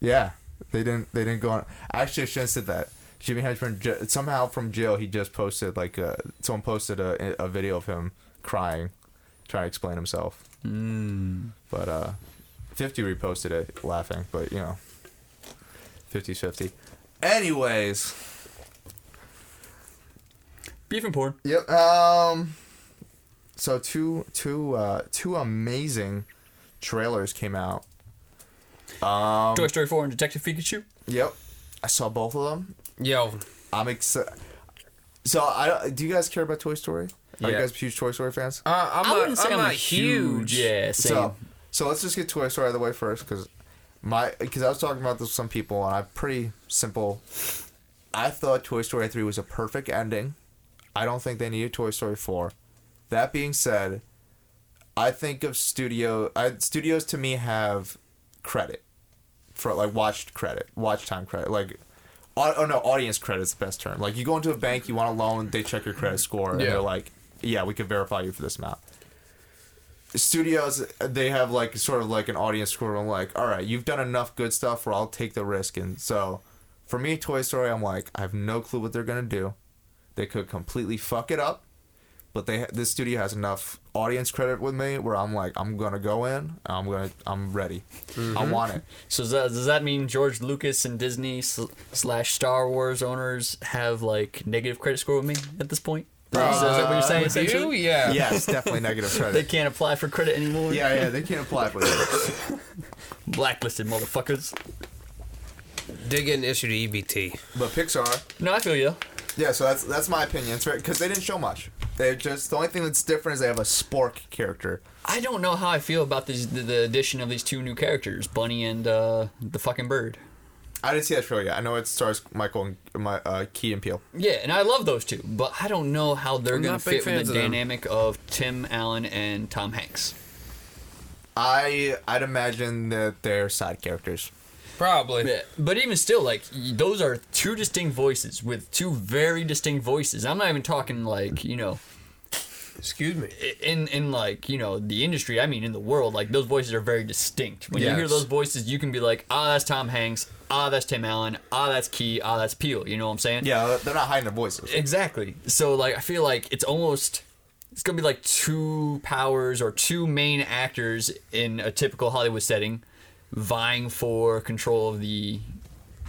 Yeah, they didn't. They didn't go on. Actually, I shouldn't have said that. Jimmy Henchman ju- somehow from jail he just posted like uh someone posted a a video of him crying, trying to explain himself. Mm. But uh, fifty reposted it laughing. But you know, 50's 50. Anyways, Beef and porn. yep. Um, so two two uh two amazing trailers came out. Um, Toy Story 4 and Detective Pikachu. yep, I saw both of them. Yo. I'm excited. So, I do you guys care about Toy Story? Are you Yeah. guys huge Toy Story fans? Uh, I'm I not, wouldn't say I'm I'm, not a huge. Yeah, same. So, so let's just get Toy Story out of the way first, because my because I was talking about this with some people, and I'm pretty simple. I thought Toy Story three was a perfect ending. I don't think they needed Toy Story four. That being said, I think of studio. I, studios to me have credit for like watched credit, watch time credit, like. Oh no, audience credit is the best term. Like you go into a bank, you want a loan, they check your credit score, and Yeah. they're like, "Yeah, we can verify you for this amount." studios they have like sort of like an audience score i'm like all right you've done enough good stuff where i'll take the risk and so for me toy story i'm like i have no clue what they're gonna do they could completely fuck it up but they this studio has enough audience credit with me where i'm like i'm gonna go in i'm gonna i'm ready i mm-hmm. want it So does that, does that mean George Lucas and Disney sl- slash Star Wars owners have like negative credit score with me at this point? is that what you're saying? Uh, with you? Yeah. yes definitely negative *laughs* credit. they can't apply for credit anymore. yeah yeah they can't apply for it *laughs* blacklisted motherfuckers. Did get an issue to EBT. but pixar No, I feel you. Yeah, so that's that's my opinion. It's because they didn't show much. They just the only thing that's different is they have a spork character. I don't know how I feel about these, the, the addition of these two new characters, Bunny and uh, the fucking bird. I didn't see that trailer yet. I know it stars Michael and my uh, Key and Peele. Yeah, and I love those two, but I don't know how they're I'm gonna fit with the of them. dynamic of Tim Allen and Tom Hanks. I I'd imagine that they're side characters. Probably. Yeah, but even still, like those are two distinct voices with two very distinct voices. I'm not even talking like you know, Excuse me. in in like you know the industry. I mean in the world, like those voices are very distinct. When you hear those voices, you can be like, ah, that's Tom Hanks. Ah, that's Tim Allen. Ah, that's Key. Ah, that's Peele. You know what I'm saying? Yeah, they're not hiding their voices. Exactly. So like I feel like it's almost it's gonna be like two powers or two main actors in a typical Hollywood setting vying for control of the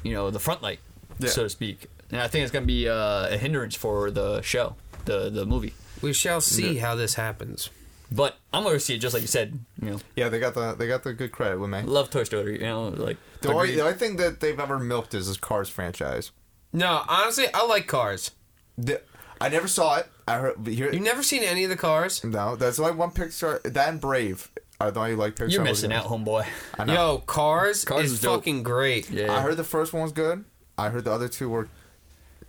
you know, the front light, Yeah. so to speak. And I think it's gonna be uh, a hindrance for the show, the the movie. We shall see how this happens. But I'm gonna see it just like you said, you know. Yeah, they got the they got the good credit with me. Love Toy Story, you know, like The only, the only thing that they've ever milked is this Cars franchise. No, honestly, I like cars. The, I never saw it. I heard here. You've never seen any of the cars? No, that's only one Pixar. That and Brave are thought you liked Pixar. You're movies. missing out, homeboy. I know. Yo, Cars, Cars is is fucking great. Yeah. I heard the first one was good. I heard the other two were.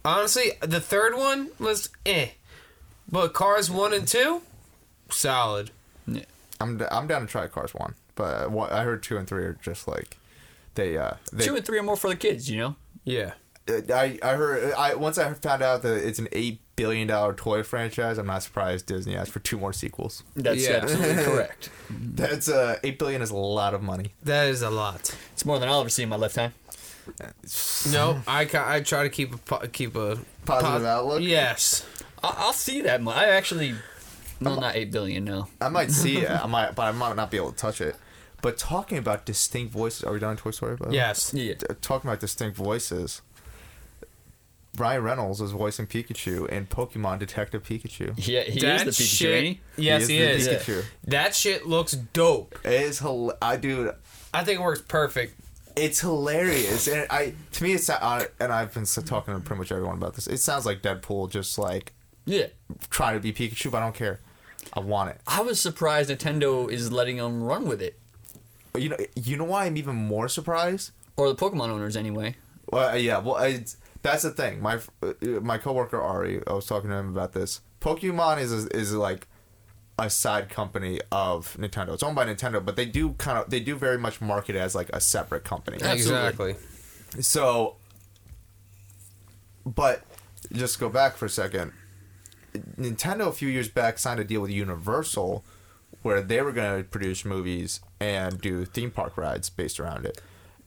Honestly, the third one was eh. But Cars 1 and 2, solid. I'm d- I'm down to try Cars one, but uh, what, I heard two and three are just like they uh they. Two and three are more for the kids, you know? Yeah. Uh, I I heard I once I found out that it's an eight billion dollar toy franchise. I'm not surprised Disney asked for two more sequels. That's Yeah. absolutely *laughs* correct. That's uh eight billion is a lot of money. That is a lot. It's more than I'll ever see in my lifetime. No, *laughs* I, I try to keep a po- keep a Positive outlook? Yes. I- I'll see that. mu- I actually, no, not eight billion. No. I might see it. *laughs* I might, but I might not be able to touch it. But talking about distinct voices, are we done with Toy Story? by? Yes. Yeah. T- Talking about distinct voices. Ryan Reynolds is voicing Pikachu in Pokemon Detective Pikachu. Yeah, he that is the Pikachu, shit. ain't he? Yes, he is. Pikachu. That shit looks dope. It is hel- I dude. I think it works perfect. It's hilarious, and I to me it's uh, and I've been talking to pretty much everyone about this. It sounds like Deadpool, just like Yeah. trying to be Pikachu, but I don't care. I want it. I was surprised Nintendo is letting them run with it, you know, you know why I'm even more surprised? or the Pokemon owners anyway. Well, uh, yeah. Well, it's, that's the thing. My uh, my coworker Ari, I was talking to him about this. Pokemon is is like a side company of Nintendo. It's owned by Nintendo, but they do kind of they do very much market it as like a separate company. Exactly. So, but just go back for a second. Nintendo a few years back signed a deal with Universal where they were going to produce movies and do theme park rides based around it.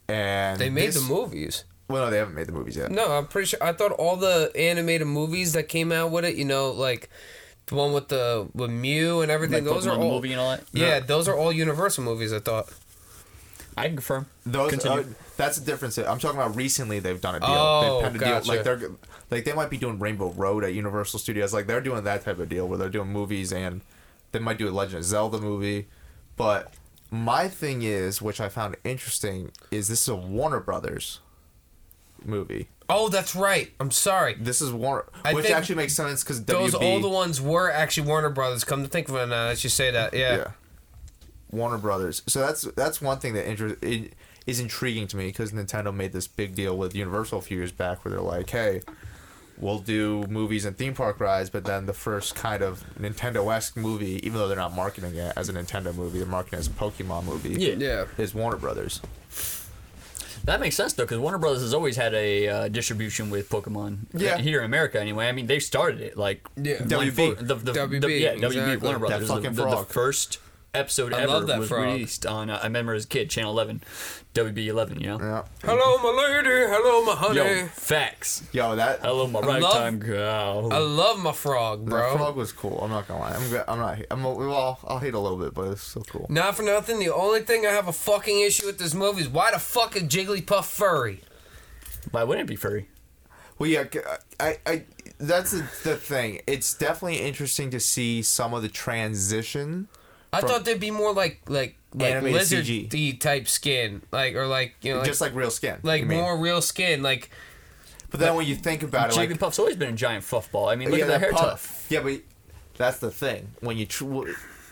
And They made this- the movies. Well, no, they haven't made the movies yet. No, I'm pretty sure. I thought all the animated movies that came out with it, you know, like the one with the with Mew and everything. Like those Pokemon are all. movie and all that. Yeah, those are all Universal movies. I thought. I can confirm. Those Continue. uh, that's the difference. I'm talking about recently they've done a deal. Oh, they've had a deal like they're like they might be doing Rainbow Road at Universal Studios. Like they're doing that type of deal where they're doing movies and they might do a Legend of Zelda movie. But my thing is, which I found interesting, is this is a Warner Brothers movie. Oh, that's right. I'm sorry. This is Warner, I which think actually makes sense because Those WB, older ones were actually Warner Brothers. Come to think of it now, that you say that, yeah. yeah, Warner Brothers. So that's that's one thing that inter- it is intriguing to me because Nintendo made this big deal with Universal a few years back, where they're like, "Hey, we'll do movies and theme park rides," but then the first kind of Nintendo-esque movie, even though they're not marketing it as a Nintendo movie, they're marketing it as a Pokemon movie. Yeah. Yeah. is Warner Brothers. That makes sense though, because Warner Brothers has always had a uh, distribution with Pokemon. Yeah. Here in America, anyway. I mean, they started it like Yeah. WB. fo- the, the, WB, the- yeah, exactly. WB Warner That Brothers. the- fucking the, the first episode I ever love that was frog. released on. Uh, I remember as a kid, Channel Eleven, WB Eleven. You know. Yeah. Hello, my lady. Hello, my honey. Yo, facts. Yo, that Hello, my I right love- time girl. I love my frog, that bro. frog was cool. I'm not gonna lie. I'm go- I'm not. I'm well. I'll hate a little bit, but it's so cool. Not for nothing. The only thing I have a fucking issue with this movie is why the fuck is Jigglypuff furry? Why wouldn't it be furry? Well, yeah, c- I, I, that's the, the thing. It's definitely interesting to see some of the transition. I thought there'd be more like like like Animated lizard CG. type skin, like or like you know like, just like real skin. like you mean. more real skin, like But then when you think about it, like Jigglypuff's always been a giant fluff ball. I mean, look yeah, at that hair puff- tuft. Yeah, but that's the thing. When you tr-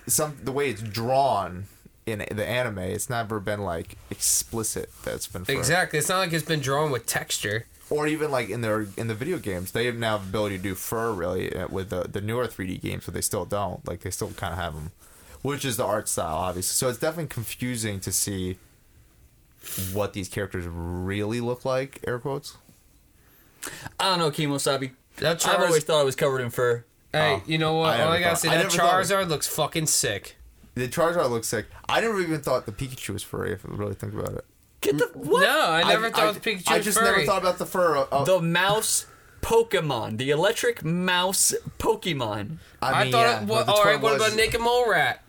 some the way it's drawn in the anime, it's never been like explicit. That's been fur. exactly. It's not like it's been drawn with texture. or even like in their in the video games, they have now the ability to do fur really uh, with the the newer 3D games, but they still don't. Like they still kind of have them, which is the art style, obviously. So it's definitely confusing to see what these characters really look like. Air quotes. I don't know, Kimosabi. That I've always thought it was covered in fur. hey, Oh, you know what? I All I gotta thought- say, I that never thought- Charizard looks fucking sick. The Charizard looks sick. I never even thought the Pikachu was furry. If I really think about it. Get the what? No, I never thought the Pikachu furry. I was just furry. never thought about the fur. Uh, uh, The mouse Pokemon, the electric mouse Pokemon. I, mean, thought. yeah, it, but what, all right, twin what was- about Naked Mole Rat?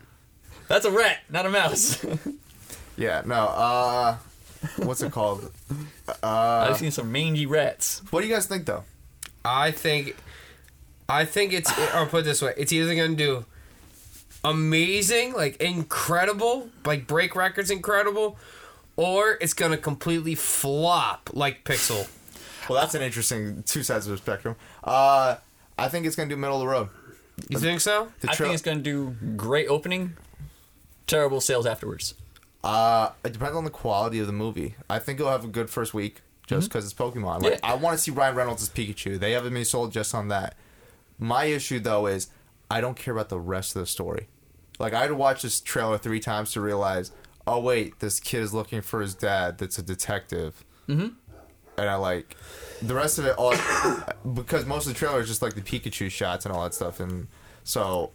That's a rat, not a mouse. *laughs* Yeah, no. Uh, what's it called? I've seen some mangy rats. What do you guys think though? I think, I think it's. *coughs* or put it this way, it's either gonna do amazing, like incredible, like break records, incredible, or it's gonna completely flop like Pixel. Well, that's an interesting two sides of the spectrum. Uh, I think it's gonna do middle of the road. You think so? The I tra- think it's going to do great opening, terrible sales afterwards. Uh, it depends on the quality of the movie. I think it'll have a good first week just because it's Pokemon. Like, Yeah. I want to see Ryan Reynolds as Pikachu. They haven't been sold just on that. My issue though is I don't care about the rest of the story. Like I had to watch this trailer three times to realize, oh wait, this kid is looking for his dad. That's a detective. Mm-hmm. And I like the rest of it all *coughs* because most of the trailer is just like the Pikachu shots and all that stuff, and so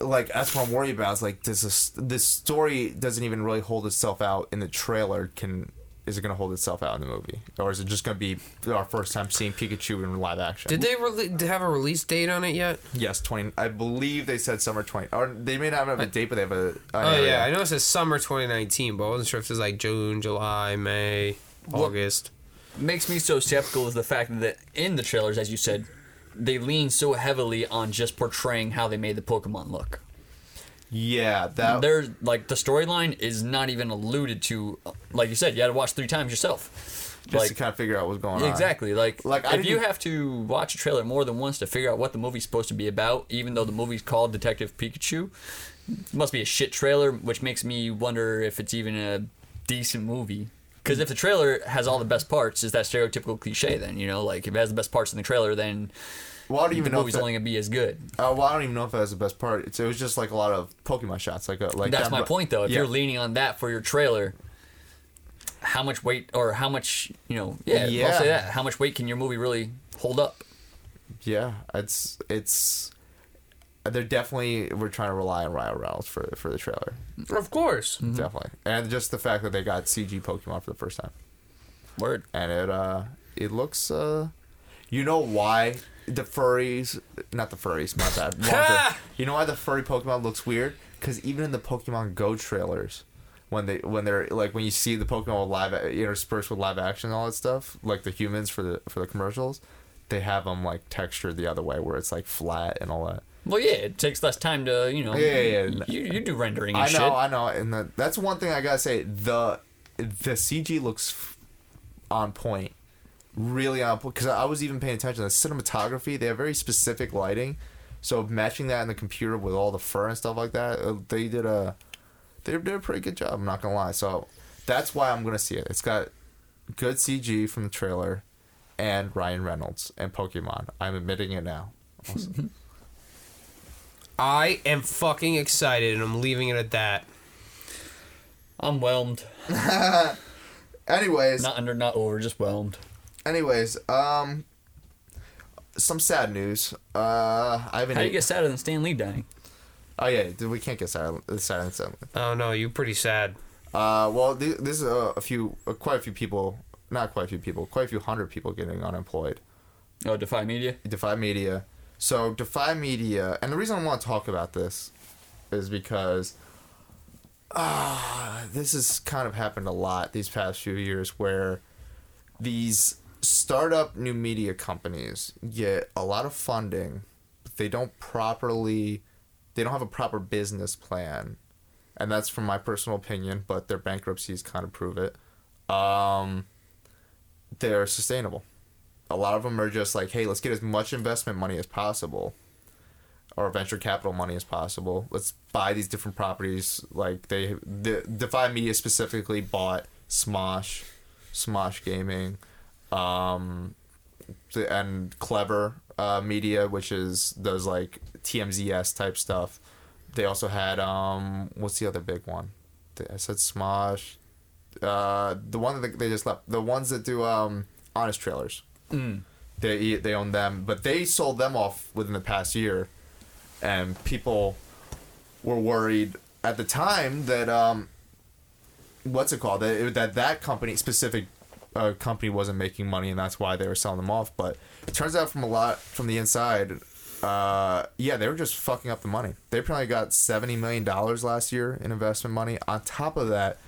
like that's what I'm worried about. Is like does this this story doesn't even really hold itself out in the trailer? Can is it going to hold itself out in the movie, or is it just going to be our first time seeing Pikachu in live action? Did they have a release date on it yet? Yes, twenty. I believe they said summer twenty. Or they may not have a date, but they have a. Oh yeah, I know it says summer 2019, but I wasn't sure if it was like June, July, May, August. Makes me so skeptical is the fact that in the trailers, as you said, they lean so heavily on just portraying how they made the Pokemon look. Yeah, that There's like the storyline is not even alluded to. Like you said, you had to watch three times yourself. just like to kind of figure out what's going on. exactly. Like, Like, I if you have to watch a trailer more than once to figure out what the movie's supposed to be about, even though the movie's called Detective Pikachu, it must be a shit trailer, which makes me wonder if it's even a decent movie. Because if the trailer has all the best parts, is that stereotypical cliche? Then you know, like if it has the best parts in the trailer, then Well, I don't the even know. If movie's that, only gonna be as good. uh, well, I don't even know if that was the best part. It's, it was just like a lot of Pokemon shots, like a, like That's my point, though. If yeah. you're leaning on that for your trailer, how much weight or how much you know? Yeah, Yeah. I'll say that. How much weight can your movie really hold up? Yeah, it's it's. They're definitely we're trying to rely on Ryan Reynolds for for the trailer, Of course. definitely, and just the fact that they got CG Pokemon for the first time, Word. and it uh it looks uh, you know why the furries, not the furries, my bad. *laughs* wrong you know why the furry Pokemon looks weird? Because even in the Pokemon Go trailers, when they when they're like when you see the Pokemon with live interspersed with live action and all that stuff, like the humans for the for the commercials, they have them like textured the other way where it's like flat and all that. Well, yeah, it takes less time to you know. Yeah, yeah, yeah. You, you do rendering and I know, shit. I know, and the, that's one thing I gotta say. The the CG looks f- on point, really on point. Because I was even paying attention to the cinematography. They have very specific lighting, so matching that in the computer with all the fur and stuff like that, uh, they did a they did a pretty good job. I'm not gonna lie. So that's why I'm gonna see it. It's got good CG from the trailer, and Ryan Reynolds and Pokemon. I'm admitting it now. Also. *laughs* I am fucking excited, and I'm leaving it at that. I'm whelmed. *laughs* Anyways, Not under, not over, just whelmed. Anyways, um, some sad news. Uh, I haven't. How do you get sadder than Stan Lee dying? oh yeah, we can't get sad. Sad and sad. Oh no, you're pretty sad. Uh, well, th- this is uh, a few, uh, quite a few people. Not quite a few people. Quite a few hundred people getting unemployed. Oh, Defy Media. Defy Media. So Defy Media, and the reason I want to talk about this is because ah, this has kind of happened a lot these past few years, where these startup new media companies get a lot of funding, but they don't properly, they don't have a proper business plan, and that's from my personal opinion, but their bankruptcies kind of prove it. Um, they're sustainable a lot of them are just like, hey, let's get as much investment money as possible, or venture capital money as possible. Let's buy these different properties. Like they, the Defy Media specifically bought Smosh, Smosh Gaming, um, and Clevver uh, Media, which is those like TMZS type stuff. They also had um, what's the other big one? I said Smosh. Uh, the one that they just left. The ones that do um, honest trailers. They they own them, but they sold them off within the past year, and people were worried at the time that um, what's it called that that that company specific uh, company wasn't making money, and that's why they were selling them off. But it turns out from a lot from the inside, uh, yeah, they were just fucking up the money. They probably got seventy million dollars last year in investment money. On top of that,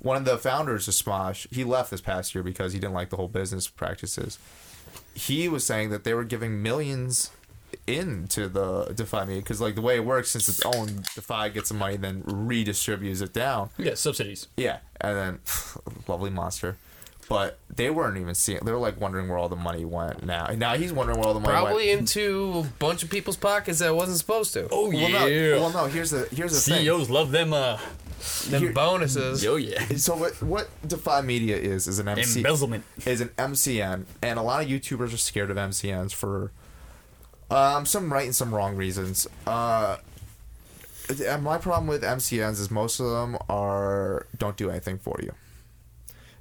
one of the founders of Smosh, he left this past year because he didn't like the whole business practices. He was saying that they were giving millions into the Defy Me because, like, the way it works, since it's owned, Defy gets the money, then redistributes it down. Yeah, subsidies. Yeah, and then *sighs* lovely monster. But they weren't even seeing. They were like wondering where all the money went. Now, now he's wondering where all the money Probably went. into a bunch of people's pockets that wasn't supposed to. Oh Well, no, well, no. Here's the here's the thing. CEOs love them. Uh, Them here- bonuses. yo yeah. *laughs* So what what Defy Media is is an MC Embezzlement. is an MCN, and a lot of YouTubers are scared of MCNs for um some right and some wrong reasons. Uh, and my problem with MCNs is most of them are don't do anything for you.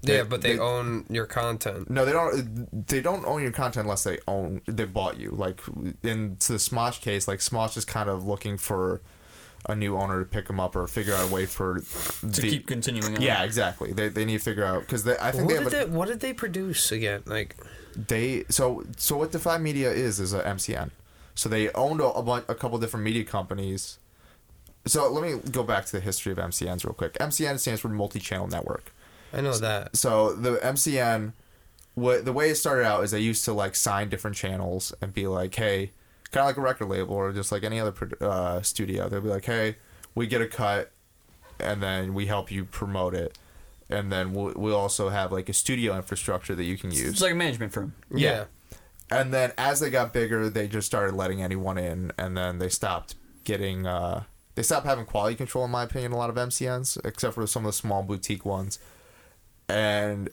yeah, but they, they- own your content. No, they don't. They don't own your content unless they own. They bought you. Like in the Smosh case, like Smosh is kind of looking for a new owner to pick them up or figure out a way for To the- keep continuing on. Yeah, exactly. They, they need to figure out because I think What they did a, they, what did they produce again? Like, they so so what Defy Media is is a MCN. So they owned a, a, bunch, a couple different media companies. So let me go back to the history of MCNs real quick. MCN stands for multi-channel network. I know that. So the MCN, what the way it started out is they used to like sign different channels and be like, hey, kind of like a record label or just like any other uh, studio. They'll be like, hey, we get a cut, and then we help you promote it, and then we'll, we'll also have like a studio infrastructure that you can use. It's like a management firm. Yeah. and then as they got bigger, they just started letting anyone in, and then they stopped getting. Uh, they stopped having quality control, in my opinion. A lot of MCNs, except for some of the small boutique ones, and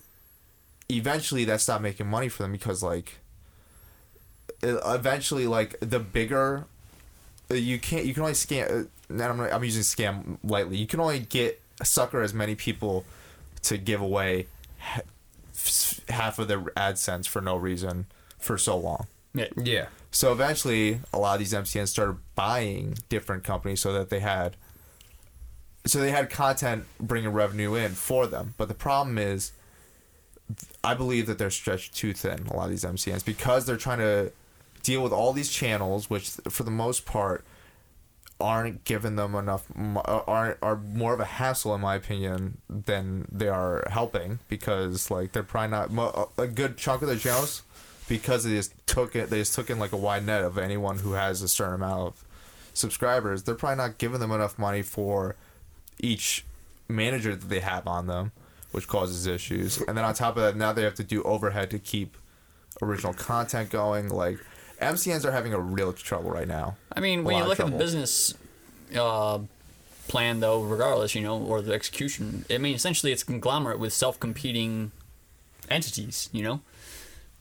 eventually that stopped making money for them because like. It- Eventually, like the bigger, uh, you can't. You can only scam. uh, And I'm I'm using scam lightly. You can only get sucker as many people to give away half of their AdSense for no reason for so long. Yeah. Yeah. So eventually, a lot of these MCNs started buying different companies so that they had, so they had content bringing revenue in for them. But the problem is, I believe that they're stretched too thin. A lot of these MCNs because they're trying to deal with all these channels, which for the most part aren't giving them enough uh, are are more of a hassle in my opinion than they are helping because like they're probably not a good chunk of their channels because they just took it they just took in like a wide net of anyone who has a certain amount of subscribers. They're probably not giving them enough money for each manager that they have on them which causes issues. And then on top of that now they have to do overhead to keep original content going. Like MCNs are having a real trouble right now I mean, A when you look at the business uh, plan, though, regardless, you know, or the execution, I mean, essentially it's a conglomerate with self competing entities, you know?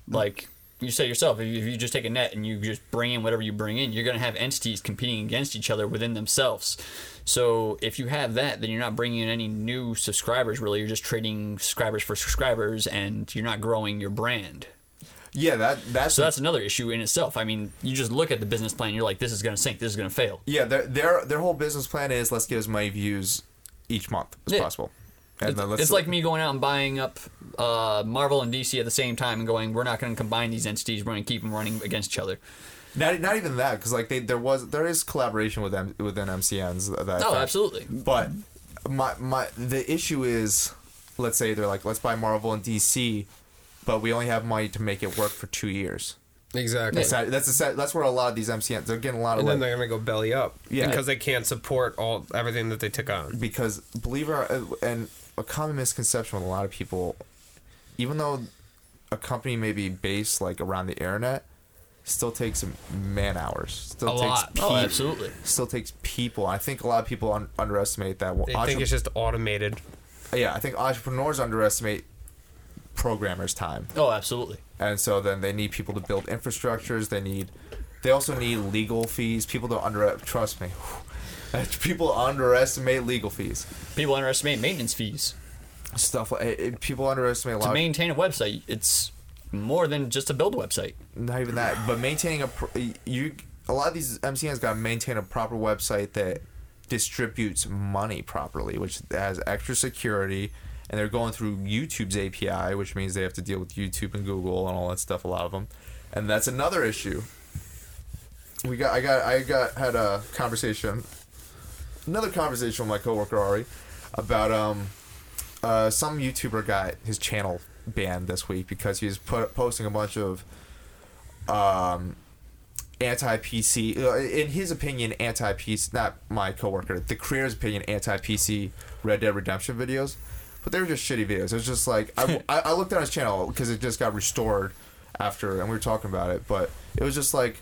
Like, you say yourself, if you just take a net and you just bring in whatever you bring in, you're going to have entities competing against each other within themselves. So if you have that, then you're not bringing in any new subscribers, really. You're just trading subscribers for subscribers and you're not growing your brand. Yeah that that's So that's another issue in itself. I mean, you just look at the business plan, you're like, this is going to sink, this is going to fail. Yeah, their their their whole business plan is let's get as many views each month as Yeah. possible. And let's It's like me going out and buying up uh, Marvel and DC at the same time and going, we're not going to combine these entities. We're going to keep them running against each other. not, not even that because like they there was there is collaboration with them within MCNs that Oh, absolutely. But my my the issue is, let's say they're like let's buy Marvel and DC, but we only have money to make it work for two years. Exactly. That's that's the sad- that's where a lot of these MCNs they're getting a lot of And then like, they're gonna go belly up. Yeah. Because they can't support all everything that they took on. because believe it or uh, and a common misconception with a lot of people, even though a company may be based like around the internet, still takes man hours. Still A takes lot. Oh, absolutely. Still takes people. I think a lot of people un- underestimate that. They think it's just automated. yeah, I think entrepreneurs underestimate programmers' time, Oh, absolutely. and so then they need people to build infrastructures. They need. They also need legal fees. People don't under trust me. *laughs* People underestimate legal fees. People underestimate maintenance fees. Stuff like eh, people underestimate a lot. To maintain a website, it's more than just to build a website. not even that but maintaining a you a lot of these mcns got to maintain a proper website that distributes money properly which has extra security and they're going through youtube's api which means they have to deal with youtube and google and all that stuff a lot of them and that's another issue. We got i got i got had a conversation another conversation with my coworker ari about um uh some youtuber got his channel banned this week because he was posting a bunch of um anti PC uh, in his opinion anti PC not my coworker the creator's opinion anti PC Red Dead Redemption videos but they were just shitty videos it was just like I, *laughs* I, looked on his channel because it just got restored after and we were talking about it but it was just like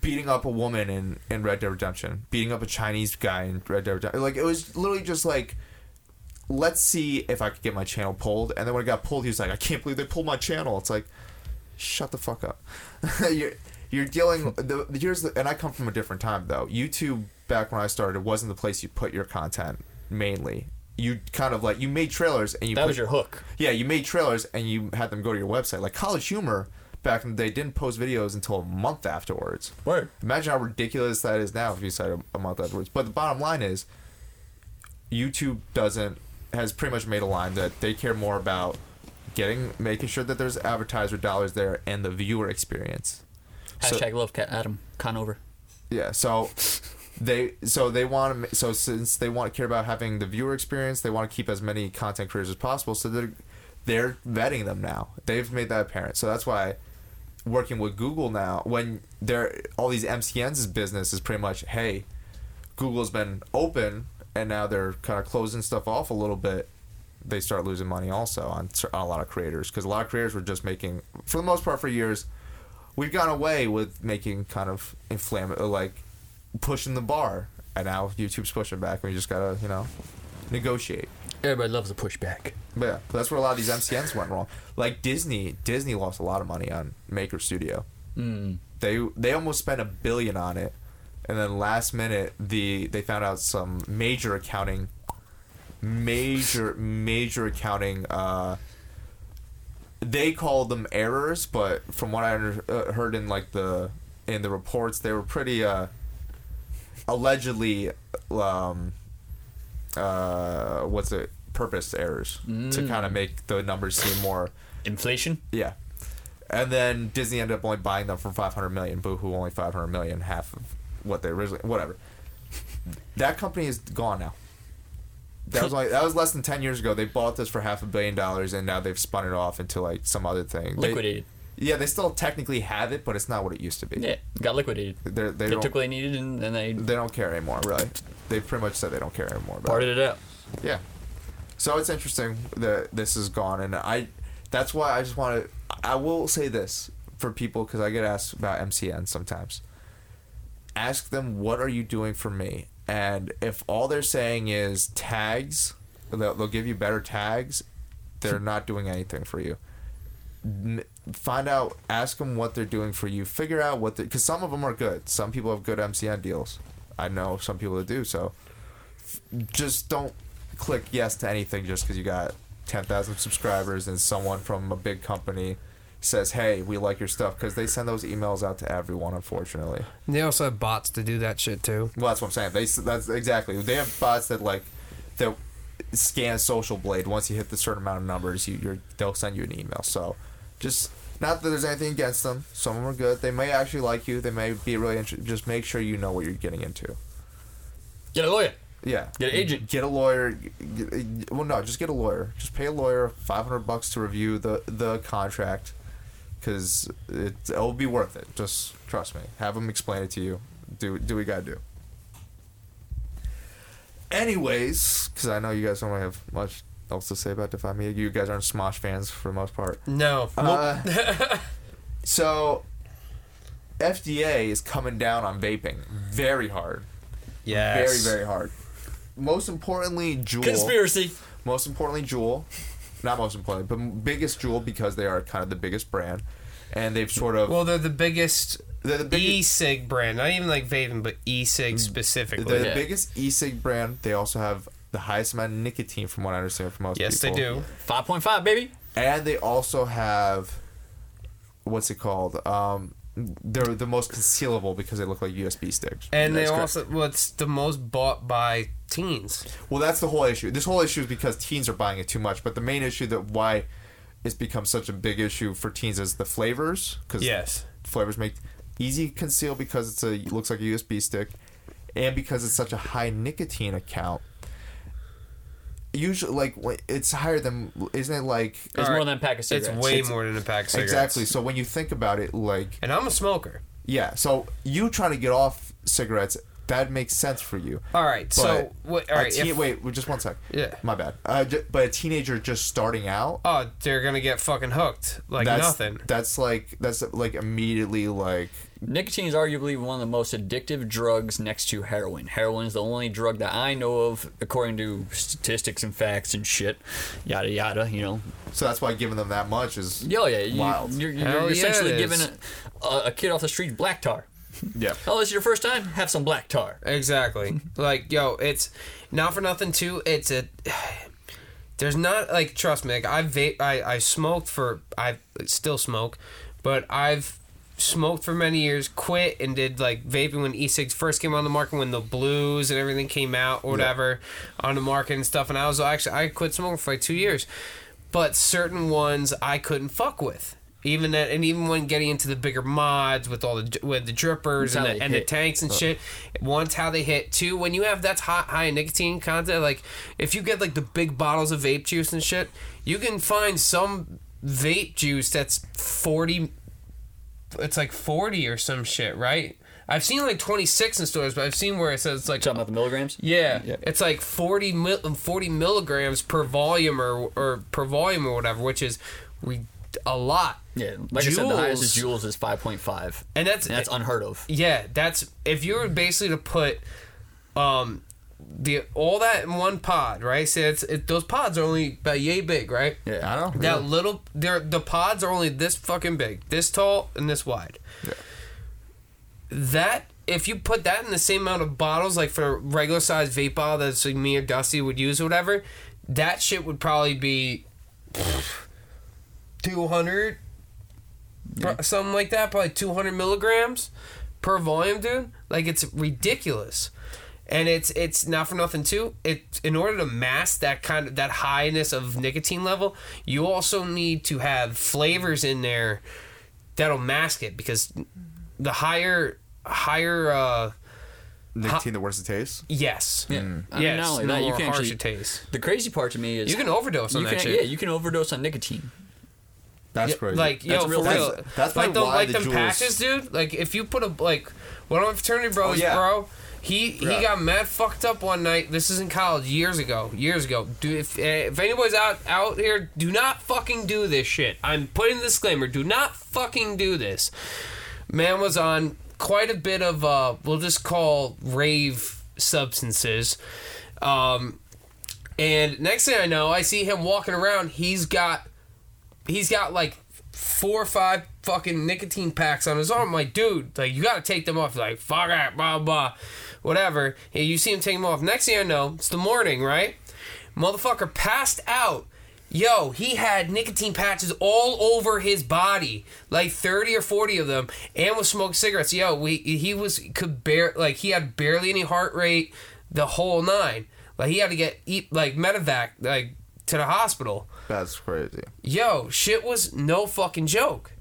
beating up a woman in, in Red Dead Redemption beating up a Chinese guy in Red Dead Redemption like it was literally just like let's see if I could get my channel pulled. And then when it got pulled, he was like, I can't believe they pulled my channel. It's like, shut the fuck up. *laughs* you're you're dealing. The, here's the, and I come from a different time though. YouTube back when I started wasn't the place you put your content mainly. You kind of like you made trailers and you That put, was your hook. yeah you made trailers and you had them go to your website. Like College Humor back in the day didn't post videos until a month afterwards. Word. Imagine how ridiculous that is now if you said a, month afterwards. But the bottom line is, YouTube doesn't has pretty much made a line that they care more about getting making sure that there's advertiser dollars there and the viewer experience. So- Hashtag love cat Adam Conover. yeah, so they so they want to so since they want to care about having the viewer experience, they want to keep as many content creators as possible. So they're they're vetting them now. They've made that apparent. So that's why working with Google now, when they're all these MCNs business is pretty much, hey, Google's been open and now they're kind of closing stuff off a little bit, they start losing money also on, on a lot of creators because a lot of creators were just making, for the most part, for years, we've gone away with making kind of inflammatory, like pushing the bar, and now YouTube's pushing back. We just gotta, you know, negotiate. Everybody loves a pushback. But yeah, that's where a lot of these MCNs went wrong. Like Disney, Disney lost a lot of money on Maker Studio. Mm. They they almost spent a billion on it, and then last minute the they found out some major accounting, major major accounting. Uh, they called them errors, but from what I under, uh, heard in like the in the reports, they were pretty uh, allegedly um, uh, what's it purpose errors to kind of make the numbers seem more Inflation? yeah. And then Disney ended up only buying them for 500 million. Boohoo only 500 million, half of what they originally whatever. That company is gone now. That was like that was less than 10 years ago. They bought this for half a billion dollars and now they've spun it off into like some other thing. They- Liquidated. Yeah, they still technically have it, but it's not what it used to be. Yeah, got liquidated. They're, they They took what they needed and then they they don't care anymore, really. They pretty much said they don't care anymore. About it. parted it out. Yeah. So it's interesting that this is gone, and I. That's why I just want to. I will say this for people because I get asked about MCN sometimes. Ask them what are you doing for me, and if all they're saying is tags, they'll, they'll give you better tags. They're not doing anything for you. Find out, ask them what they're doing for you. Figure out what they, because some of them are good. Some people have good MCN deals. I know some people that do. So just don't click yes to anything just because you got 10,000 subscribers and someone from a big company says, hey, we like your stuff because they send those emails out to everyone, unfortunately. They also have bots to do that shit too. Well, that's what I'm saying. They That's exactly. They have bots that, like, that scan Social Blade. Once you hit the certain amount of numbers, you, you're, they'll send you an email. So just, not that there's anything against them. Some of them are good. They may actually like you. They may be really interested. Just make sure you know what you're getting into. Get a lawyer. Yeah. Get an agent. Get a lawyer. Get- Well, no, just get a lawyer. Just pay a lawyer five hundred bucks to review the the contract, because it it'll be worth it. Just trust me. Have them explain it to you. Do do what you gotta do. Anyways, because I know you guys don't really have much else to say about Defy Me. You guys aren't Smosh fans for the most part. No. Uh, *laughs* so, FDA is coming down on vaping very hard. yes. Very, very hard. Most importantly, Juul. Conspiracy. Most importantly, Juul. Not most importantly, but biggest Juul because they are kind of the biggest brand, and they've sort of Well, they're the biggest they're the biggest. e-cig brand. Not even like vaping, but e-cig specifically. They're the Yeah. biggest e-cig brand. They also have the highest amount of nicotine, from what I understand from most people. yes, they do. 5.5, baby. And they also have, what's it called? Um, they're the most concealable because they look like USB sticks. And they That's correct. also, well, it's the most bought by teens. Well, that's the whole issue. This whole issue is because teens are buying it too much. But the main issue that why it's become such a big issue for teens is the flavors. Because Yes. flavors make easy to conceal because it's a it looks like a USB stick, and because it's such a high nicotine account. Usually, like it's higher than isn't it like It's All more than a pack of cigarettes. It's way It's- more than a pack of cigarettes. exactly? So when you think about it, like And I'm a smoker. yeah, so you trying to get off cigarettes that makes sense for you. All right. So, But what, all a right. teen- if- wait, wait, just one sec. Yeah. my bad. Uh, j- but a teenager just starting out, Oh, they're gonna get fucking hooked like that's nothing. That's like that's like immediately like Nicotine is arguably one of the most addictive drugs next to heroin. Heroin is the only drug that I know of, according to statistics and facts and shit, yada yada. You know, so that's why giving them that much is yeah, yeah. You, Wild. You're, you're Hell yeah, essentially it giving a, a, a kid off the street black tar. yeah. Oh, this is your first time? Have some black tar. Exactly. *laughs* like, yo, it's not for nothing too. It's a. *sighs* There's not like trust me. Like I vape. I I smoked for. I still smoke, but I've smoked for many years. Quit and did like vaping when e-cigs first came on the market when the blues and everything came out or whatever on the market and stuff. And I was actually I quit smoking for like two years, but certain ones I couldn't fuck with. Even that, and even when getting into the bigger mods with all the with the drippers and the, and the tanks and shit. One's how they hit. Two, when you have that's hot high nicotine content, like if you get like the big bottles of vape juice and shit, you can find some vape juice that's forty. It's like forty or some shit, right? I've seen like 26 in stores, but I've seen where it says it's like Talking about the milligrams. yeah, Yeah. it's like 40 mil, 40 milligrams per volume or or per volume or whatever, which is we a lot. Yeah, like I said, the highest is Juuls. Jules is five point five, And that's and that's unheard of. yeah, that's if you were basically to put um the all that in one pod, right? So it's it, those pods are only about yay big, right? Yeah, I don't know. That little, they're the pods are only this fucking big, this tall and this wide. Yeah. That if you put that in the same amount of bottles, like for a regular size vape bottle that's like me or Dusty would use or whatever, that shit would probably be two hundred, something like that, probably two hundred milligrams per volume, dude. Like it's ridiculous. And it's it's not for nothing too. It in order to mask that kind of that highness of nicotine level, you also need to have flavors in there that'll mask it because the higher higher uh Nicotine, the worse it tastes. yes Yeah. I mean, yes not only the that, you can harsh actually- it tastes. The crazy part to me is You can overdose on you that can, shit. Yeah, you can overdose on nicotine. That's Yeah, crazy. Like yo, That's for real- real. that's- that's like probably them, why like the them Juuls- patches, dude. Like if you put a like one of my fraternity brothers, yeah. bro. He he got mad fucked up one night. This is in college years ago. Years ago. Do if eh, if anybody's out out here, do not fucking do this shit. I'm putting a disclaimer. Do not fucking do this. Man was on quite a bit of uh, we'll just call rave substances. Um, and next thing I know, I see him walking around. He's got he's got like four or five fucking nicotine packs on his arm. Like, dude, like you gotta take them off. He's like, fuck it, blah blah, whatever. And you see him take them off. Next thing I know, it's the morning, right? Motherfucker passed out. Yo, he had nicotine patches all over his body, like thirty or forty of them, and was smoking cigarettes. Yo, we he was could bear like he had barely any heart rate, the whole nine. Like he had to get like medevac like to the hospital That's crazy. yo, shit was no fucking joke.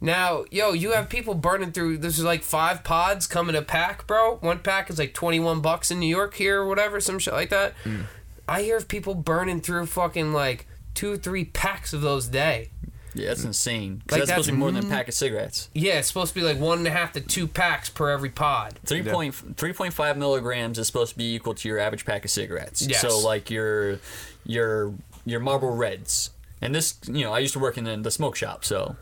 Now, yo, you have people burning through. This is like five pods coming a pack, bro. One pack is like twenty one bucks in New York here or whatever, some shit like that. Mm. I hear of people burning through fucking like two, three packs of those a day. Yeah, that's insane. 'Cause Like, that's, supposed to be more than a pack of cigarettes. Yeah, it's supposed to be like one and a half to two packs per every pod. Three point three point five milligrams is supposed to be equal to your average pack of cigarettes. Yes. So like your your your Marble Reds, and this you know I used to work in the, the smoke shop, so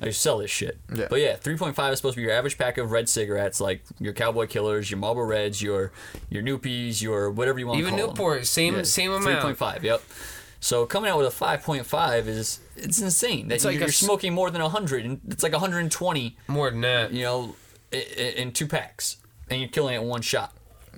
I used to sell this shit. Yeah. But yeah, three point five is supposed to be your average pack of red cigarettes, like your Cowboy Killers, your Marlboro Reds, your your Noopies, your whatever you want Even call Newport, same same Three amount. point five. Yep. So coming out with a five point five is it's insane. That It's like you're, a you're s- smoking more than hundred, and it's like hundred and twenty. More than that. You know, in, in two packs, and you're killing it in one shot.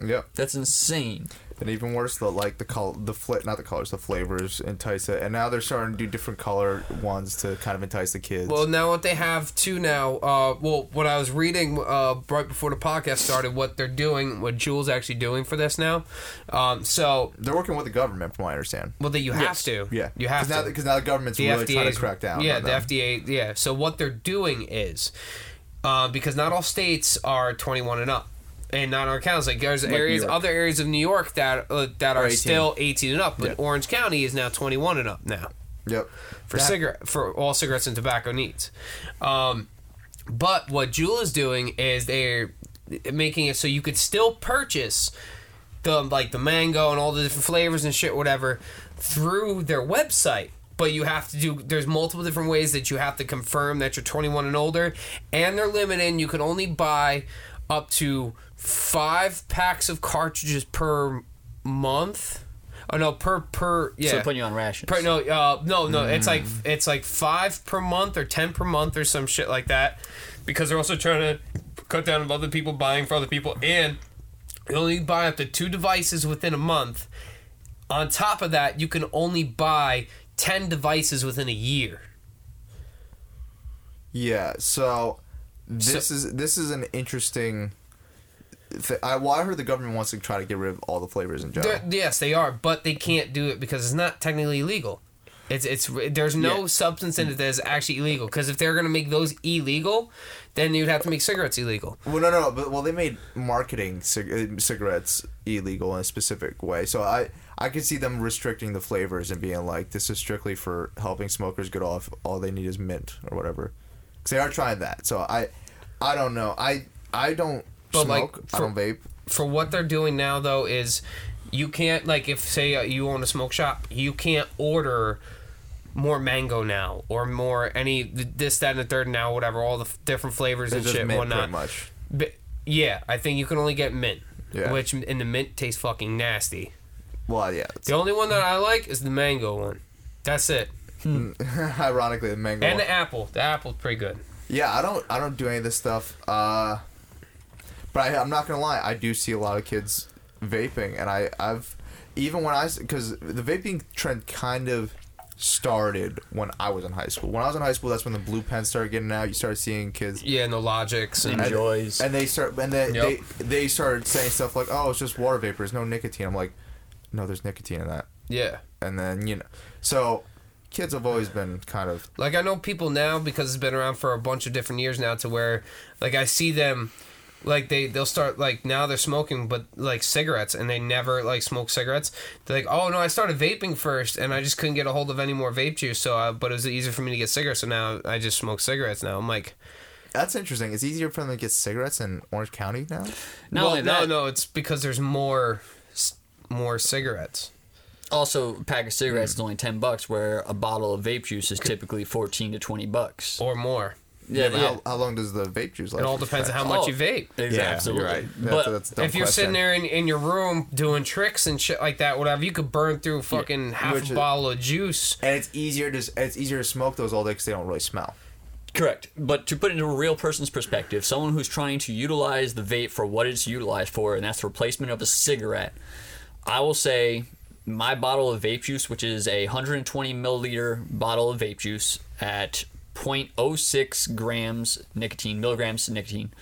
Yep. That's insane. And even worse, the like the color, the fl- not the colors, the flavors entice it. And now they're starting to do different color ones to kind of entice the kids. Well, now what they have too now, uh, well, what I was reading uh, right before the podcast started, what they're doing, what Juul's actually doing for this now. Um, so, they're working with the government, from what I understand. well, that you have Yes. to, Yeah, you have now, to. because now the government's the really trying to crack down. Yeah, the them. FDA. Yeah. So what they're doing is, uh, because not all states are 21 and up, and not all counties. Like there's New areas, other areas of New York that uh, that are 18. still 18 and up, but Yeah. Orange County is now 21 and up now Yep. for That- cigarette for all cigarettes and tobacco needs. Um, but what Juul is doing is they're making it so you could still purchase the like the mango and all the different flavors and shit whatever through their website. But you have to do. There's multiple different ways that you have to confirm that you're 21 and older, and they're limiting You can only buy up to five packs of cartridges per month. Oh no, per per yeah. So putting you on rations. Per, no, uh, no, no. It's like Mm. it's like five per month or ten per month or some shit like that, because they're also trying to cut down on other people buying for other people, and you only buy up to two devices within a month. On top of that, you can only buy ten devices within a year. Yeah. So this is this is an interesting. Th- I, well, I heard the government wants to try to get rid of all the flavors in general. They're- yes, they are, but they can't do it because it's not technically illegal. It's it's there's no Yeah. substance in it that is actually illegal. Because if they're gonna make those illegal, then you'd have to make cigarettes illegal. Well, no, no, but well, they made marketing cig- uh, cigarettes illegal in a specific way. So I, I could see them restricting the flavors and being like, this is strictly for helping smokers get off. All they need is mint or whatever. Because they are trying that. So I, I don't know. I, I don't But, like, smoke. for- I don't vape. for what they're doing now though is you can't like if say uh, you own a smoke shop you can't order more mango now or more any this that and the third now whatever all the f- different flavors It's and just shit and mint whatnot pretty much. but yeah i think you can only get mint Yeah. which and the mint tastes fucking nasty Well, yeah. The only one that i like is the mango one that's it *laughs* ironically, the mango. and one. the apple the apple's pretty good Yeah, I don't I don't do any of this stuff. Uh, but I, I'm not gonna lie, I do see a lot of kids vaping, and I I've even when I because the vaping trend kind of started when I was in high school. When I was in high school, that's when the blue pens started getting out. You started seeing kids. yeah and the logics and joys, And they start and they, Yep. they they started saying stuff like, "Oh, it's just water vapor. There's no nicotine." I'm like, "No, there's nicotine in that." yeah And then you know, so kids have always been kind of Like I know people now because it's been around for a bunch of different years now to where like I see them like they they'll start like now they're smoking but like cigarettes and they never like smoke cigarettes. They're like, "Oh no, I started vaping first and I just couldn't get a hold of any more vape juice, so uh, but it was easier for me to get cigarettes, so now I just smoke cigarettes now." I'm like, that's interesting. It's easier for them to get cigarettes in Orange County now. Not well, only no, that, no, it's because there's more more cigarettes. also a pack of cigarettes Mm. is only ten bucks, where a bottle of vape juice is typically fourteen to twenty bucks. Or more. Yeah, but yeah. How, how long does the vape juice last? It all depends on how oh, much Oh, you vape. Exactly. Yeah, absolutely. you're right. But That's, that's a dumb if you're question. sitting there in, in your room doing tricks and shit like that, whatever, you could burn through fucking half Which a is- bottle of juice. and it's easier to it's easier to smoke those all day because they don't really smell. Correct. But to put it into a real person's perspective, someone who's trying to utilize the vape for what it's utilized for, and that's the replacement of a cigarette, I will say my bottle of vape juice, which is a 120 milliliter bottle of vape juice at 0.06 grams nicotine, milligrams of nicotine,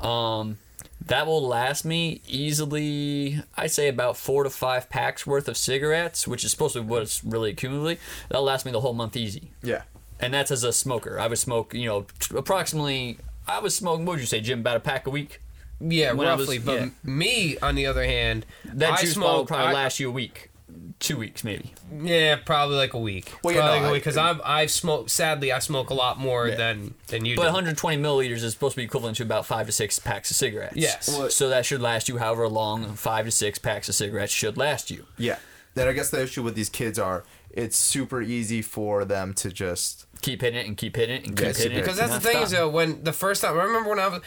um, that will last me easily, I'd say about four to five packs worth of cigarettes, which is supposed to be what it's really accumulating. That'll last me the whole month easy Yeah. and that's as a smoker. I would smoke, you know, t- approximately. I was smoking. What would you say, Jim? About a pack a week. Yeah, When I was- roughly. but yeah. me, on the other hand, That I juice bottle smoke. probably I- last you a week, two weeks maybe. Yeah, probably like a week. Well, you know, I- because I've I've smoked. Sadly, I smoke a lot more Yeah. than than you But do. 120 milliliters is supposed to be equivalent to about five to six packs of cigarettes. Yes. Well, So that should last you however long five to six packs of cigarettes should last you. Yeah. Then I guess the issue with these kids are it's super easy for them to just Keep hitting it and keep hitting it and keep Yes, hitting it. Because that's the thing not is though, when the first time I remember when I was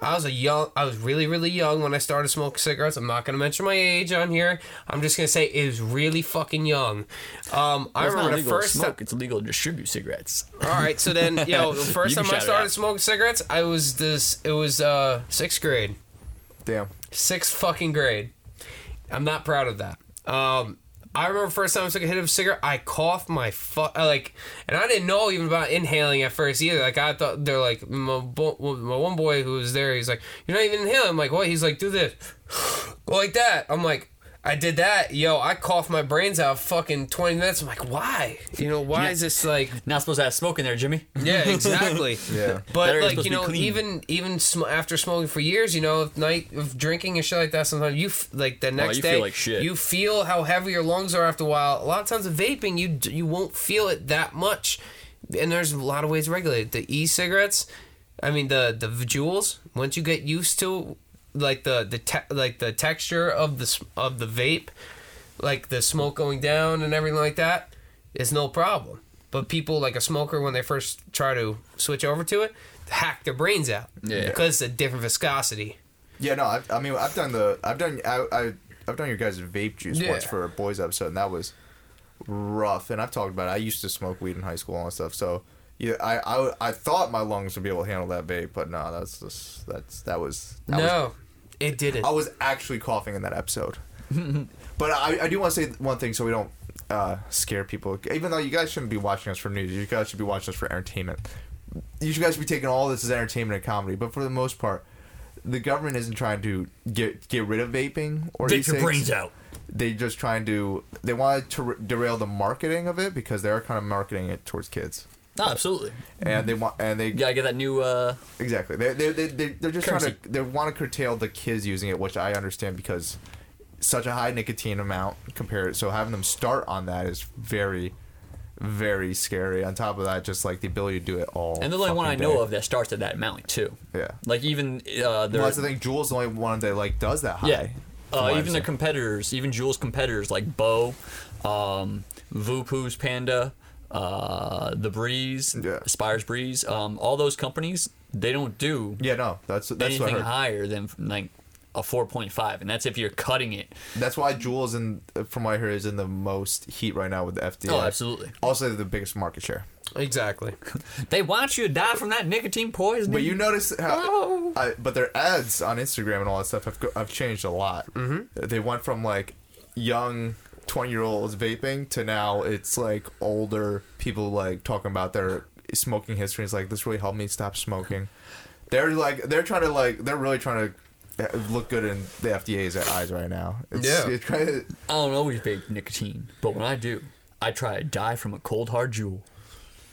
I was a young I was really really young when I started smoking cigarettes. I'm not gonna mention my age on here. I'm just gonna say it was really fucking young. Um, I It's not remember the illegal to first smoke. time. It's illegal to distribute cigarettes. All right, so then you *laughs* know the first time I started smoking cigarettes, I was this. It was uh sixth grade. damn. Sixth fucking grade. I'm not proud of that. Um, I remember first time I took a hit of a cigarette, I coughed my fuck uh, like, and I didn't know even about inhaling at first either. Like I thought they're like my, bo- my one boy who was there. He's like, "You're not even inhaling." I'm like, "What?" He's like, "Do this, go *sighs* like that." I'm like. I did that, yo. I coughed my brains out fucking twenty minutes. I'm like, why? You know, why is this like? Not supposed to have smoke in there, Jimmy. Yeah, *laughs* exactly. Yeah. That But area's like supposed you to be know, clean. even even sm- after smoking for years, you know, if night of drinking and shit like that, sometimes you f- like the next Oh, you day feel like shit. you feel how heavy your lungs are after a while. A lot of times with vaping, you d- you won't feel it that much, and there's a lot of ways to regulate it. The e-cigarettes, I mean the the Juuls. Once you get used to like the the te- like the texture of the of the vape, like the smoke going down and everything like that, is no problem. But people like a smoker when they first try to switch over to it, hack their brains out Yeah. because it's a different viscosity. Yeah, no, I, I mean, I've done the, I've done, I, I, I've done your guys' vape juice Yeah. once for a boys episode, and that was rough. And I've talked about it. I used to smoke weed in high school and stuff, so yeah, I, I, I thought my lungs would be able to handle that vape, but no, that's just, that's that was, that was no, it didn't. I was actually coughing in that episode. *laughs* but I, I do want to say one thing so we don't uh, scare people. Even though you guys shouldn't be watching us for news, you guys should be watching us for entertainment. You guys should be taking all this as entertainment and comedy. But for the most part, the government isn't trying to get get rid of vaping or Get your brains out. They just trying to they wanted to derail the marketing of it because they're kind of marketing it towards kids. No, absolutely. And they want and they You gotta get that new. uh Exactly. They they they they they're just trying to they want to curtail the kids using it, which I understand because such a high nicotine amount compared. So having them start on that is very, very scary. On top of that, just like the ability to do it all. And the only one I know day. of that starts at that amount too. Yeah. Like even uh, Well, that's the thing. Juul's the only one that like does that high. yeah, uh, even the competitors, even Juul's competitors like Bo, um, Vupu's Panda, uh, the Breeze, Yeah. Spires Breeze, um, all those companies, they don't do yeah, no, that's that's anything heard. higher than like a 4.5, and that's if you're cutting it. That's why Juul's, in from what I heard, is in the most heat right now with the FDA. Oh, absolutely. Also, the biggest market share. Exactly. *laughs* They want you to die from that nicotine poisoning. But you notice how, Oh. I, but their ads on Instagram and all that stuff have, go- have changed a lot. Mm-hmm. They went from like young twenty year olds vaping to now it's like older people like talking about their smoking history. It's like this really helped me stop smoking. They're like they're trying to like they're really trying to uh, look good in the FDA's eyes right now. It's, Yeah. it's kind of- I don't always vape nicotine, but when I do, I try to die from a cold hard Juul.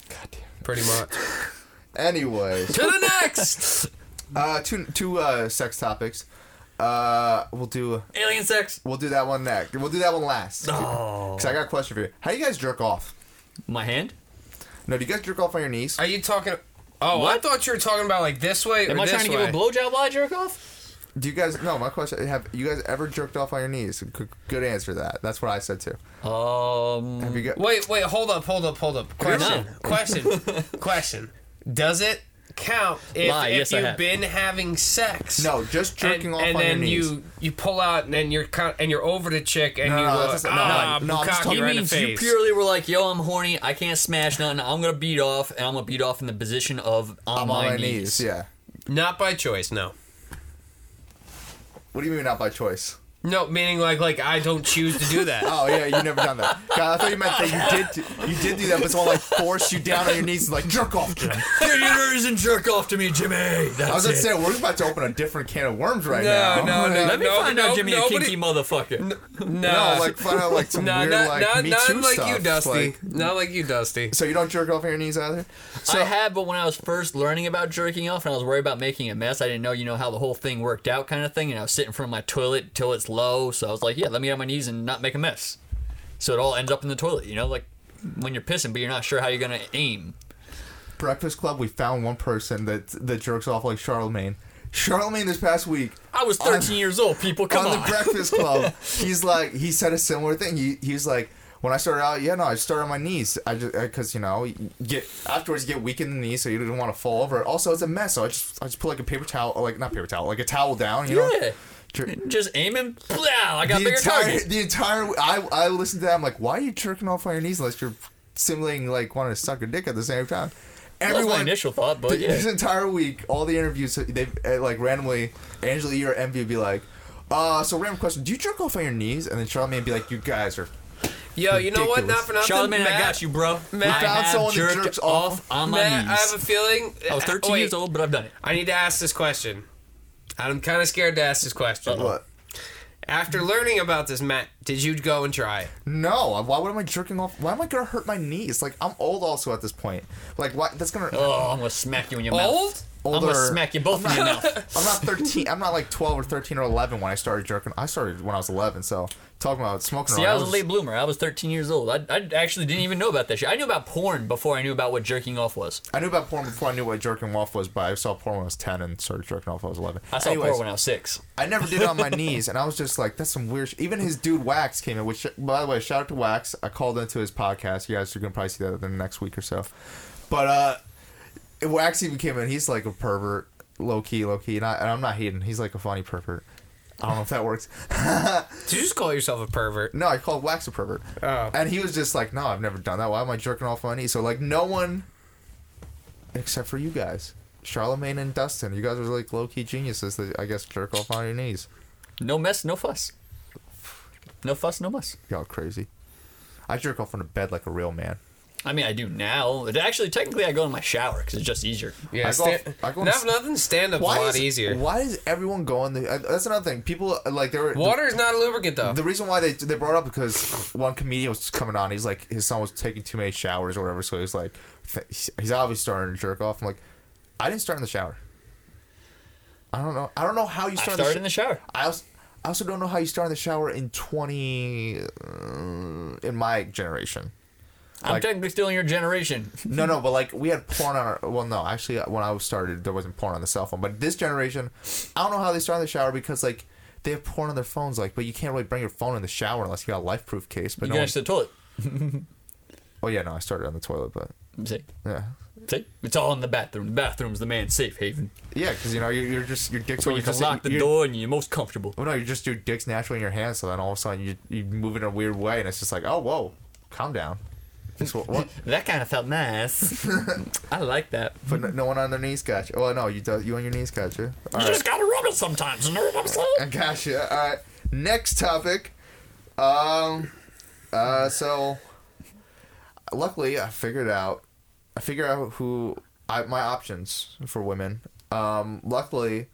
God damn. Pretty much. *laughs* anyway, To the next! *laughs* uh, two two uh, sex topics. Uh, we'll do Alien sex. we'll do that one next. We'll do that one last. Oh. Cause I got a question for you. How do you guys jerk off? My hand? No, do you guys jerk off on your knees? Are you talking? Oh, I thought you were talking about like this way or Am I this trying to way. give a blowjob while I jerk off? Do you guys? No, my question. Have you guys ever jerked off on your knees? Good, good answer to that. That's what I said too. Um, Have you got? Wait, wait, hold up, hold up, hold up. Question, question, *laughs* question. Does it count if, Lie, if yes, I you've have. been having sex? No, just jerking and, off and on your then knees. you you pull out and then you're kind and you're over the chick and No, you no, go that's- no, ah no, I'm just bukkake talking- he right in the you face. purely were like, yo, I'm horny, I can't smash nothing, I'm gonna beat off, and I'm gonna beat off in the position of on, I'm my, on my knees. knees. Yeah. Not by choice, no. What do you mean not by choice? No, meaning like like I don't choose to do that. *laughs* Oh yeah, you never done that. God, I thought you meant that you did. You did do that, but someone like forced you down on your knees and like jerk off. Jim. Get yours and jerk off to me, Jimmy. That's I was gonna say we're about to open a different can of worms right No, now. no, no. Let me no, find no, out Jimmy nobody- a kinky motherfucker. *laughs* no, No, like find out like some no, weird not, like not, Me not Too like stuff. you, Dusty. Like- not like you, Dusty. so you don't jerk off on your knees either? I had, but when I was first learning about jerking off and I was worried about making a mess, I didn't know, you know, how the whole thing worked out kind of thing. And I was sitting in front of my toilet till it's low. So I was like, yeah, let me get on my knees and not make a mess. So it all ends up in the toilet, you know, like when you're pissing, but you're not sure how you're going to aim. Breakfast Club, we found one person that that jerks off like Charlamagne. Charlamagne this past week I was 13 years old, people. Come on on. the Breakfast Club, *laughs* he's like he said a similar thing. He he's like when I started out, yeah, no, I started on my knees. I just because you know you get afterwards you get weak in the knees, so you didn't want to fall over. Also, it's a mess, so I just I just put like a paper towel, or like not paper towel, like a towel down. You know, yeah. Jer- Just aiming. Wow, I got the bigger entire target. the entire I I listened to that. I'm like, why are you jerking off on your knees unless you're simulating like wanting to suck a dick at the same time? That was my initial thought, but th- yeah. this entire week, all the interviews they uh, like randomly, Angela E or Envy would be like, uh, so random question, do you jerk off on your knees? And then Charlamagne would be like, you guys are. Yo, you know what? Ridiculous. Not for nothing. Charlamagne, I got you, bro. Matt- I found have someone that jerked jerks off off. on my Matt, knees. I have a feeling. I was 13 wait, years old, but I've done it. I need to ask this question. I'm kind of scared to ask this question. What? After learning about this, Matt, did you go and try? No, why would am I jerking off? Why am I gonna hurt my knees? Like I'm old also at this point. Like what? That's gonna. Oh, I'm gonna smack you in your Old? mouth. I'm gonna Older. smack you both in your mouth. I'm not 13. I'm not like 12 or 13 or 11 when I started jerking. I started when I was 11. So talking about smoking. See, around, I was a late bloomer. I was 13 years old. I, I actually didn't even know about that shit. I knew about porn before I knew about what jerking off was. I knew about porn before I knew what jerking off was, but I saw porn when I was 10 and started jerking off when I was 11. I saw Anyways, porn when I was six. I never did it on my knees, and I was just like, "That's some weird." Sh-. Even his dude Wax came in. Which, by the way, shout out to Wax. I called into his podcast. You guys are gonna probably see that in the next week or so. But uh, Wax even came in. He's like a pervert, low key, low key, and, I, and I'm not hating. He's like a funny pervert. I don't know if that works. *laughs* Did you just call yourself a pervert? No, I called Wax a pervert. Oh. And he was just like, "No, I've never done that. Why am I jerking off my knees?" So like, no one, except for you guys, Charlamagne and Dustin. You guys are like low key geniuses that I guess jerk off on your knees. No mess, no fuss. No fuss, no muss. Y'all crazy. I jerk off on the bed like a real man. I mean, I do now. But actually, technically, I go in my shower because it's just easier. Yeah, I go sta- off- I go not on for nothing. Stand up's a lot is, easier. Why does everyone go on the? Uh, that's another thing. People uh, like they were. Water is not a lubricant, though. The, the reason why they they brought up because one comedian was coming on. He's like his son was taking too many showers or whatever, so he's like he's obviously starting to jerk off. I'm like, I didn't start in the shower. I don't know. I don't know how you I start. started the in the shower. I also, I also don't know how you start in the shower in 20 uh, in my generation. I'm Like- technically still in your generation. *laughs* No, no, but like we had porn on our. Well, no, actually, when I was started, there wasn't porn on the cell phone. But this generation, I don't know how they start in the shower because like they have porn on their phones. Like, but you can't really bring your phone in the shower unless you got a life proof case. But You no. can One, the toilet. *laughs* oh yeah, no, I started on the toilet, but See, yeah, see, it's all in the bathroom. The bathroom's the man's safe haven. yeah, because you know you're, you're just your dick's Where you can just lock the door and you're most comfortable. Well, no, you just your dick's naturally in your hand, so then all of a sudden you you move in a weird way, and it's just like, oh whoa, calm down. Just what? what? *laughs* That kind of felt nice. *laughs* I like that. But no, no one on their knees got you. Well, no, you do, you on your knees got you. All You right. just gotta rub it sometimes. You know what I'm saying? I gotcha. All right. Next topic. Um. Uh. So. Luckily, I figured out. I figured out who I my options for women. Um. Luckily,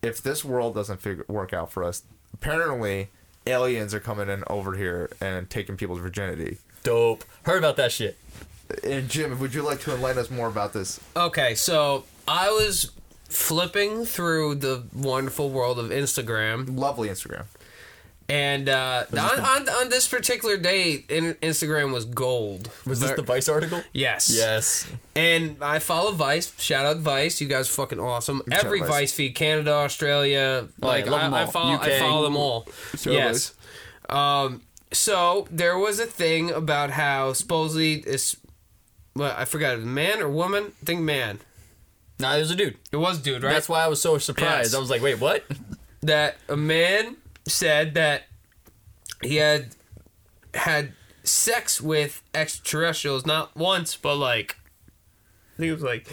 if this world doesn't figure work out for us, apparently aliens are coming in over here and taking people's virginity. Dope. Heard about that shit. And Jim, would you like to enlighten us more about this? Okay, so I was flipping through the wonderful world of Instagram, Lovely Instagram. And uh, on, on on this particular day, in, Instagram was gold. Was this the Vice article? Yes. Yes. And I follow Vice. Shout out Vice. You guys are fucking awesome. Shout Every Vice. Vice. feed, Canada, Australia. Oh, like yeah, love 'em I, I all. follow I follow them all. Yes. Um so there was a thing about how supposedly this well, I forgot man or woman? I think man. Nah, it was a dude. It was dude, right? That's why I was so surprised. Yes. I was like, wait, what? that a man said that he had had sex with extraterrestrials not once but like I think it was like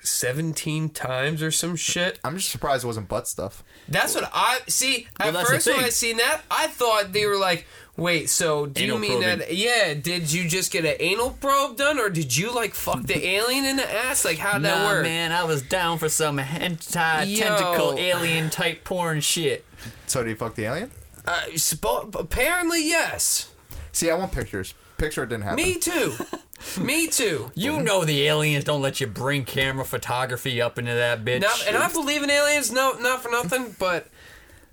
17 times or some shit. I'm just surprised it wasn't butt stuff. That's what I see. At Well, that's the first, when thing. I seen that, I thought they were like, "Wait, so do Anal you mean probing. that? Yeah, did you just get an anal probe done, or did you like fuck the alien in the ass? Like, how'd that nah, work?" man, I was down for some hentai Yo. tentacle alien type porn shit. So do you fuck the alien? Uh, spo- apparently, yes. See, I want pictures. Picture it didn't happen. Me too. *laughs* Me too. You know the aliens don't let you bring camera photography up into that bitch. Now, and I believe in aliens. No, not for nothing, but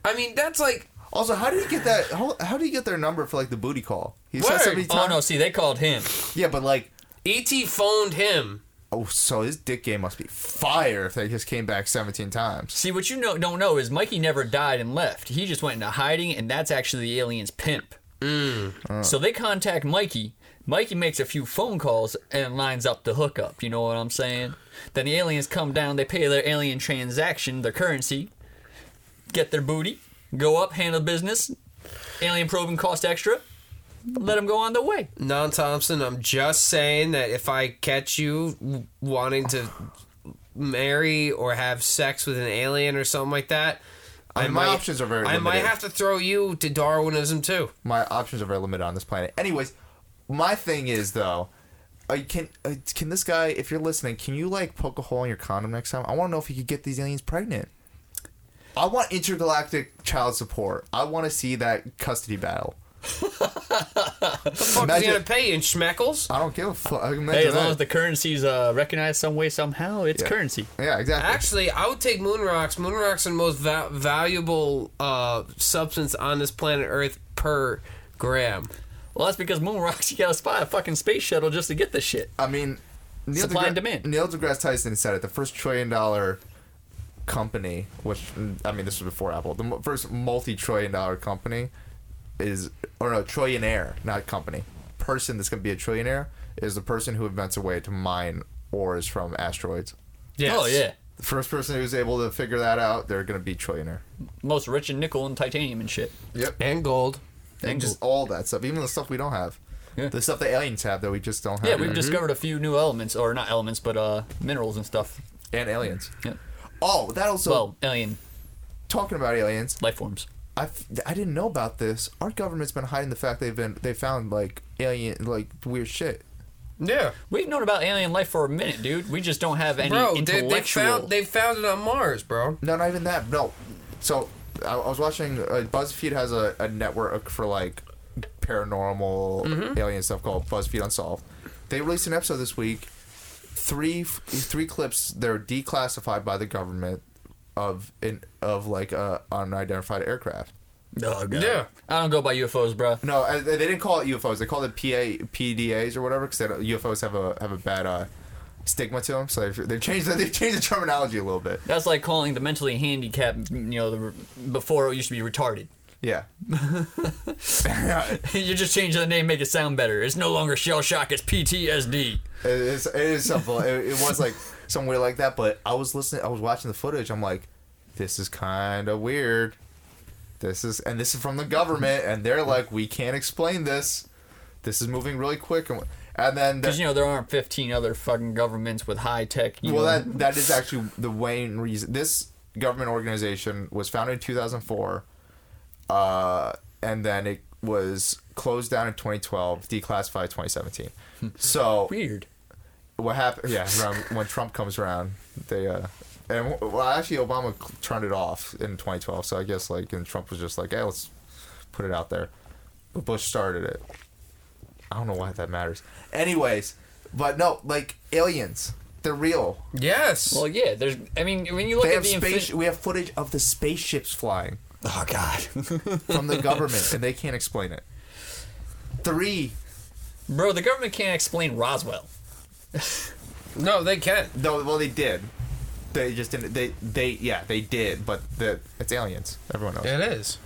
I mean that's like Also, how did he get that? How, how did he get their number for like the booty call? He Word. said so many oh times. no, see, they called him. Yeah, but like, ET phoned him. Oh, so his dick game must be fire if they just came back 17 times. See, what you know, don't know is Mikey never died and left. He just went into hiding, and that's actually the alien's pimp. Mm. Uh. So they contact Mikey. Mikey makes a few phone calls and lines up the hookup. You know what I'm saying? Then the aliens come down. They pay their alien transaction, their currency, get their booty, go up, handle business. Alien probing cost extra. Let him go on the way. Non Thompson, I'm just saying that if I catch you wanting to marry or have sex with an alien or something like that, I mean, my options are very I might have to throw you to Darwinism too. My options are very limited on this planet. Anyways, my thing is though, uh, can uh, can this guy, if you're listening, can you like poke a hole in your condom next time? I want to know if you could get these aliens pregnant. I want intergalactic child support. I want to see that custody battle. The fuck is he gonna pay you in schmeckles? I don't give a fuck. Imagine Hey, as long that. as the currency's uh, recognized some way somehow, it's Yeah. currency. yeah, exactly. Actually, I would take moon rocks. Moon rocks are the most va- valuable uh, substance on this planet Earth per gram. Well, that's because moon rocks. *laughs* You gotta spy a fucking space shuttle just to get this shit. I mean, Neil Supply and demand. Neil deGrasse Tyson said it. The first trillion dollar company, which I mean, this was before Apple. The mo- first multi-trillion dollar company is, or no, trillionaire, not company. Person that's gonna be a trillionaire is the person who invents a way to mine ores from asteroids. Yes. Oh yeah, The first person who's able to figure that out, they're gonna be trillionaire. most rich in nickel and titanium and shit. Yep. And gold. And just all that stuff, even the stuff we don't have. Yeah. The stuff the aliens have that we just don't have. Yeah, we've yet. discovered a few new elements, or not elements, but uh, minerals and stuff. and aliens. Yeah. Oh, that also Well, alien talking about aliens. life forms. I, f- I didn't know about this. Our government's been hiding the fact they've been they found like alien like weird shit. Yeah. We've known about alien life for a minute, dude. We just don't have any Bro, they, they found they found it on Mars, bro. No, not even that. No. So I, I was watching. Uh, BuzzFeed has a, a network for like paranormal alien stuff called BuzzFeed Unsolved. They released an episode this week. Three three clips. They're declassified by the government of in of like a unidentified aircraft. Oh god. Yeah. I don't go by UFOs, bro. No, uh, they didn't call it UFOs. They called it PA PDAs or whatever because UFOs have a have a bad uh, stigma to them. So they've, they've changed the, they've changed the terminology a little bit. That's like calling the mentally handicapped, you know, the, before it used to be retarded. Yeah. *laughs* you just change the name, make it sound better. It's no longer shell shock, it's PTSD. It is, it is simple. It, it was like somewhere like that, but I was listening. I was watching the footage. I'm like, this is kind of weird. This is, and this is from the government, and they're like, we can't explain this. This is moving really quick, and, and then the- Because you know there aren't 15 other fucking governments with high tech. Well, know, that that is actually the main reason. This government organization was founded in 2004, uh, and then it was closed down in 2012, declassified 2017. So weird. What happened? Yeah, *laughs* around when Trump comes around, they uh, and well, actually Obama turned it off in 2012. So I guess like, and Trump was just like, hey, let's put it out there. But Bush started it. I don't know why that matters. Anyways, but no, like aliens, they're real. Yes. Well, yeah. There's. I mean, when you look They at the space. infin- we have footage of the spaceships flying Oh God, *laughs* from the government, and they can't explain it. Three. bro, the government can't explain Roswell. No, they can't. No, well, they did. They just didn't. They they yeah they did, but the it's aliens. Everyone knows. It is.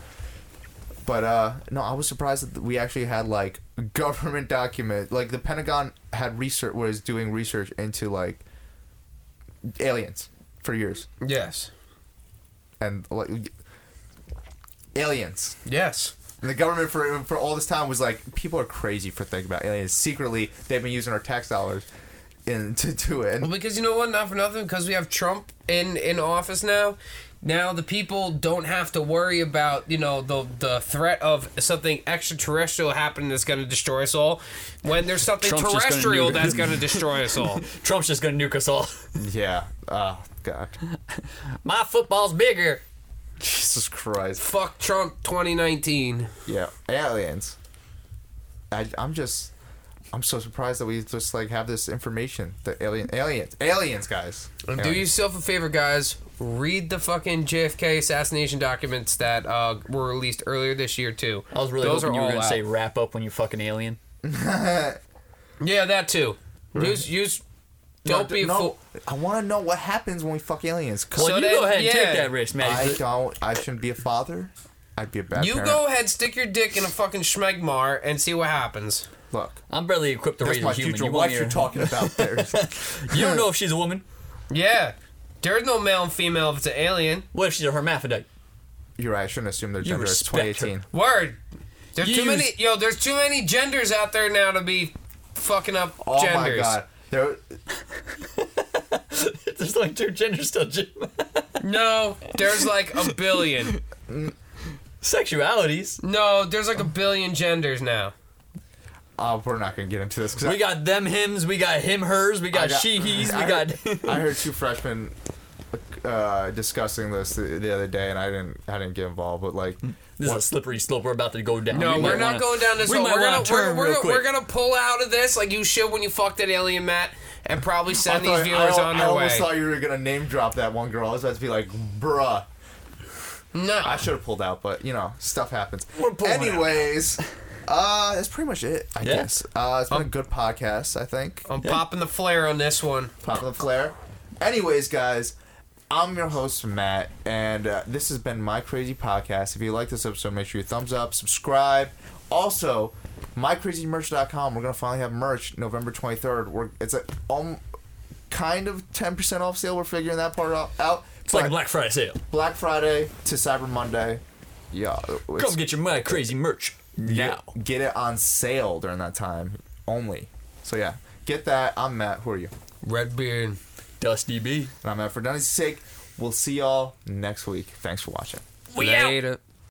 But uh, no, I was surprised that we actually had like *laughs* government document. Like the Pentagon had research was doing research into like aliens for years, Yes. and like aliens. Yes. And the government for for all this time was like, people are crazy for thinking about aliens. Secretly, they've been using our tax dollars in to do it. Well, because you know what? Not for nothing. Because we have Trump in in office now. Now the people don't have to worry about you know the the threat of something extraterrestrial happening that's going to destroy us all. When there's something Trump's just gonna terrestrial that's *laughs* going to destroy us all. Trump's just gonna nuke us all. yeah, oh god, *laughs* My football's bigger. Jesus Christ. Fuck Trump 2019. Yeah, aliens. I, I'm just, I'm so surprised that we just like have this information. The alien, aliens, aliens, guys. And do yourself a favor, guys. Read the fucking JFK assassination documents that uh, were released earlier this year too. I was really Those hoping are you were gonna out. say wrap up when you fucking alien. *laughs* Yeah, that too. Use use. Don't No, be a no, fool. I want to know what happens when we fuck aliens. Well, So you then- go ahead and yeah. take that risk, man. I don't. I shouldn't be a father. I'd be a bad You parent. go ahead, stick your dick in a fucking schmegmar, and see what happens. Look, I'm barely equipped to that's raise my a human. future You, want wife me you're to- talking about. There. *laughs* *laughs* you don't know if she's a woman. Yeah, there's no male and female if it's an alien. What if she's a hermaphrodite? you're right. I shouldn't assume their gender. It's respect her. 2018. Word. There's You too many. use- Yo, there's too many genders out there now to be fucking up Oh genders. my god. There, *laughs* There's like two genders still. Jim. No, there's like a billion. Sexualities. No, there's like a billion genders now. Uh, we're not gonna get into this. 'cause We I- got them hims. We got him hers. We got, got- she *laughs* he's. We I got. heard, *laughs* I heard *laughs* two freshmen uh, discussing this the, the other day, and I didn't. I didn't get involved, but like, This is a slippery slope we're about to go down. No, We we're not wanna- going down this we road. might We're gonna, turn we're, real we're, quick. we're gonna pull out of this like you should when you fucked that alien, Matt, and probably send I these viewers I, on their way. I almost way. thought you were gonna name drop that one girl. I was about to be like, bruh. No, I should have pulled out, but you know, stuff happens. We're pulling out. Anyways, uh, that's pretty much it. I Yeah. guess. Uh, it's been Um, a good podcast. I think. I'm popping the flare on this one. Popping the flare. Anyways, guys, I'm your host Matt, and uh, this has been my crazy podcast. If you like this episode, make sure you thumbs up, subscribe. Also, mycrazymerch.com. We're gonna finally have merch November 23rd. We're it's a um, kind of 10% off sale. We're figuring that part out. out. It's like a Black Friday sale. Black Friday to Cyber Monday. Yeah, it's- Come get your my crazy merch now. get, get it on sale during that time only. So yeah, get that. I'm Matt. Who are you? Redbeard. Dusty B. And I'm Matt. For Dunny's sake, we'll see y'all next week. Thanks for watching. We out. Later.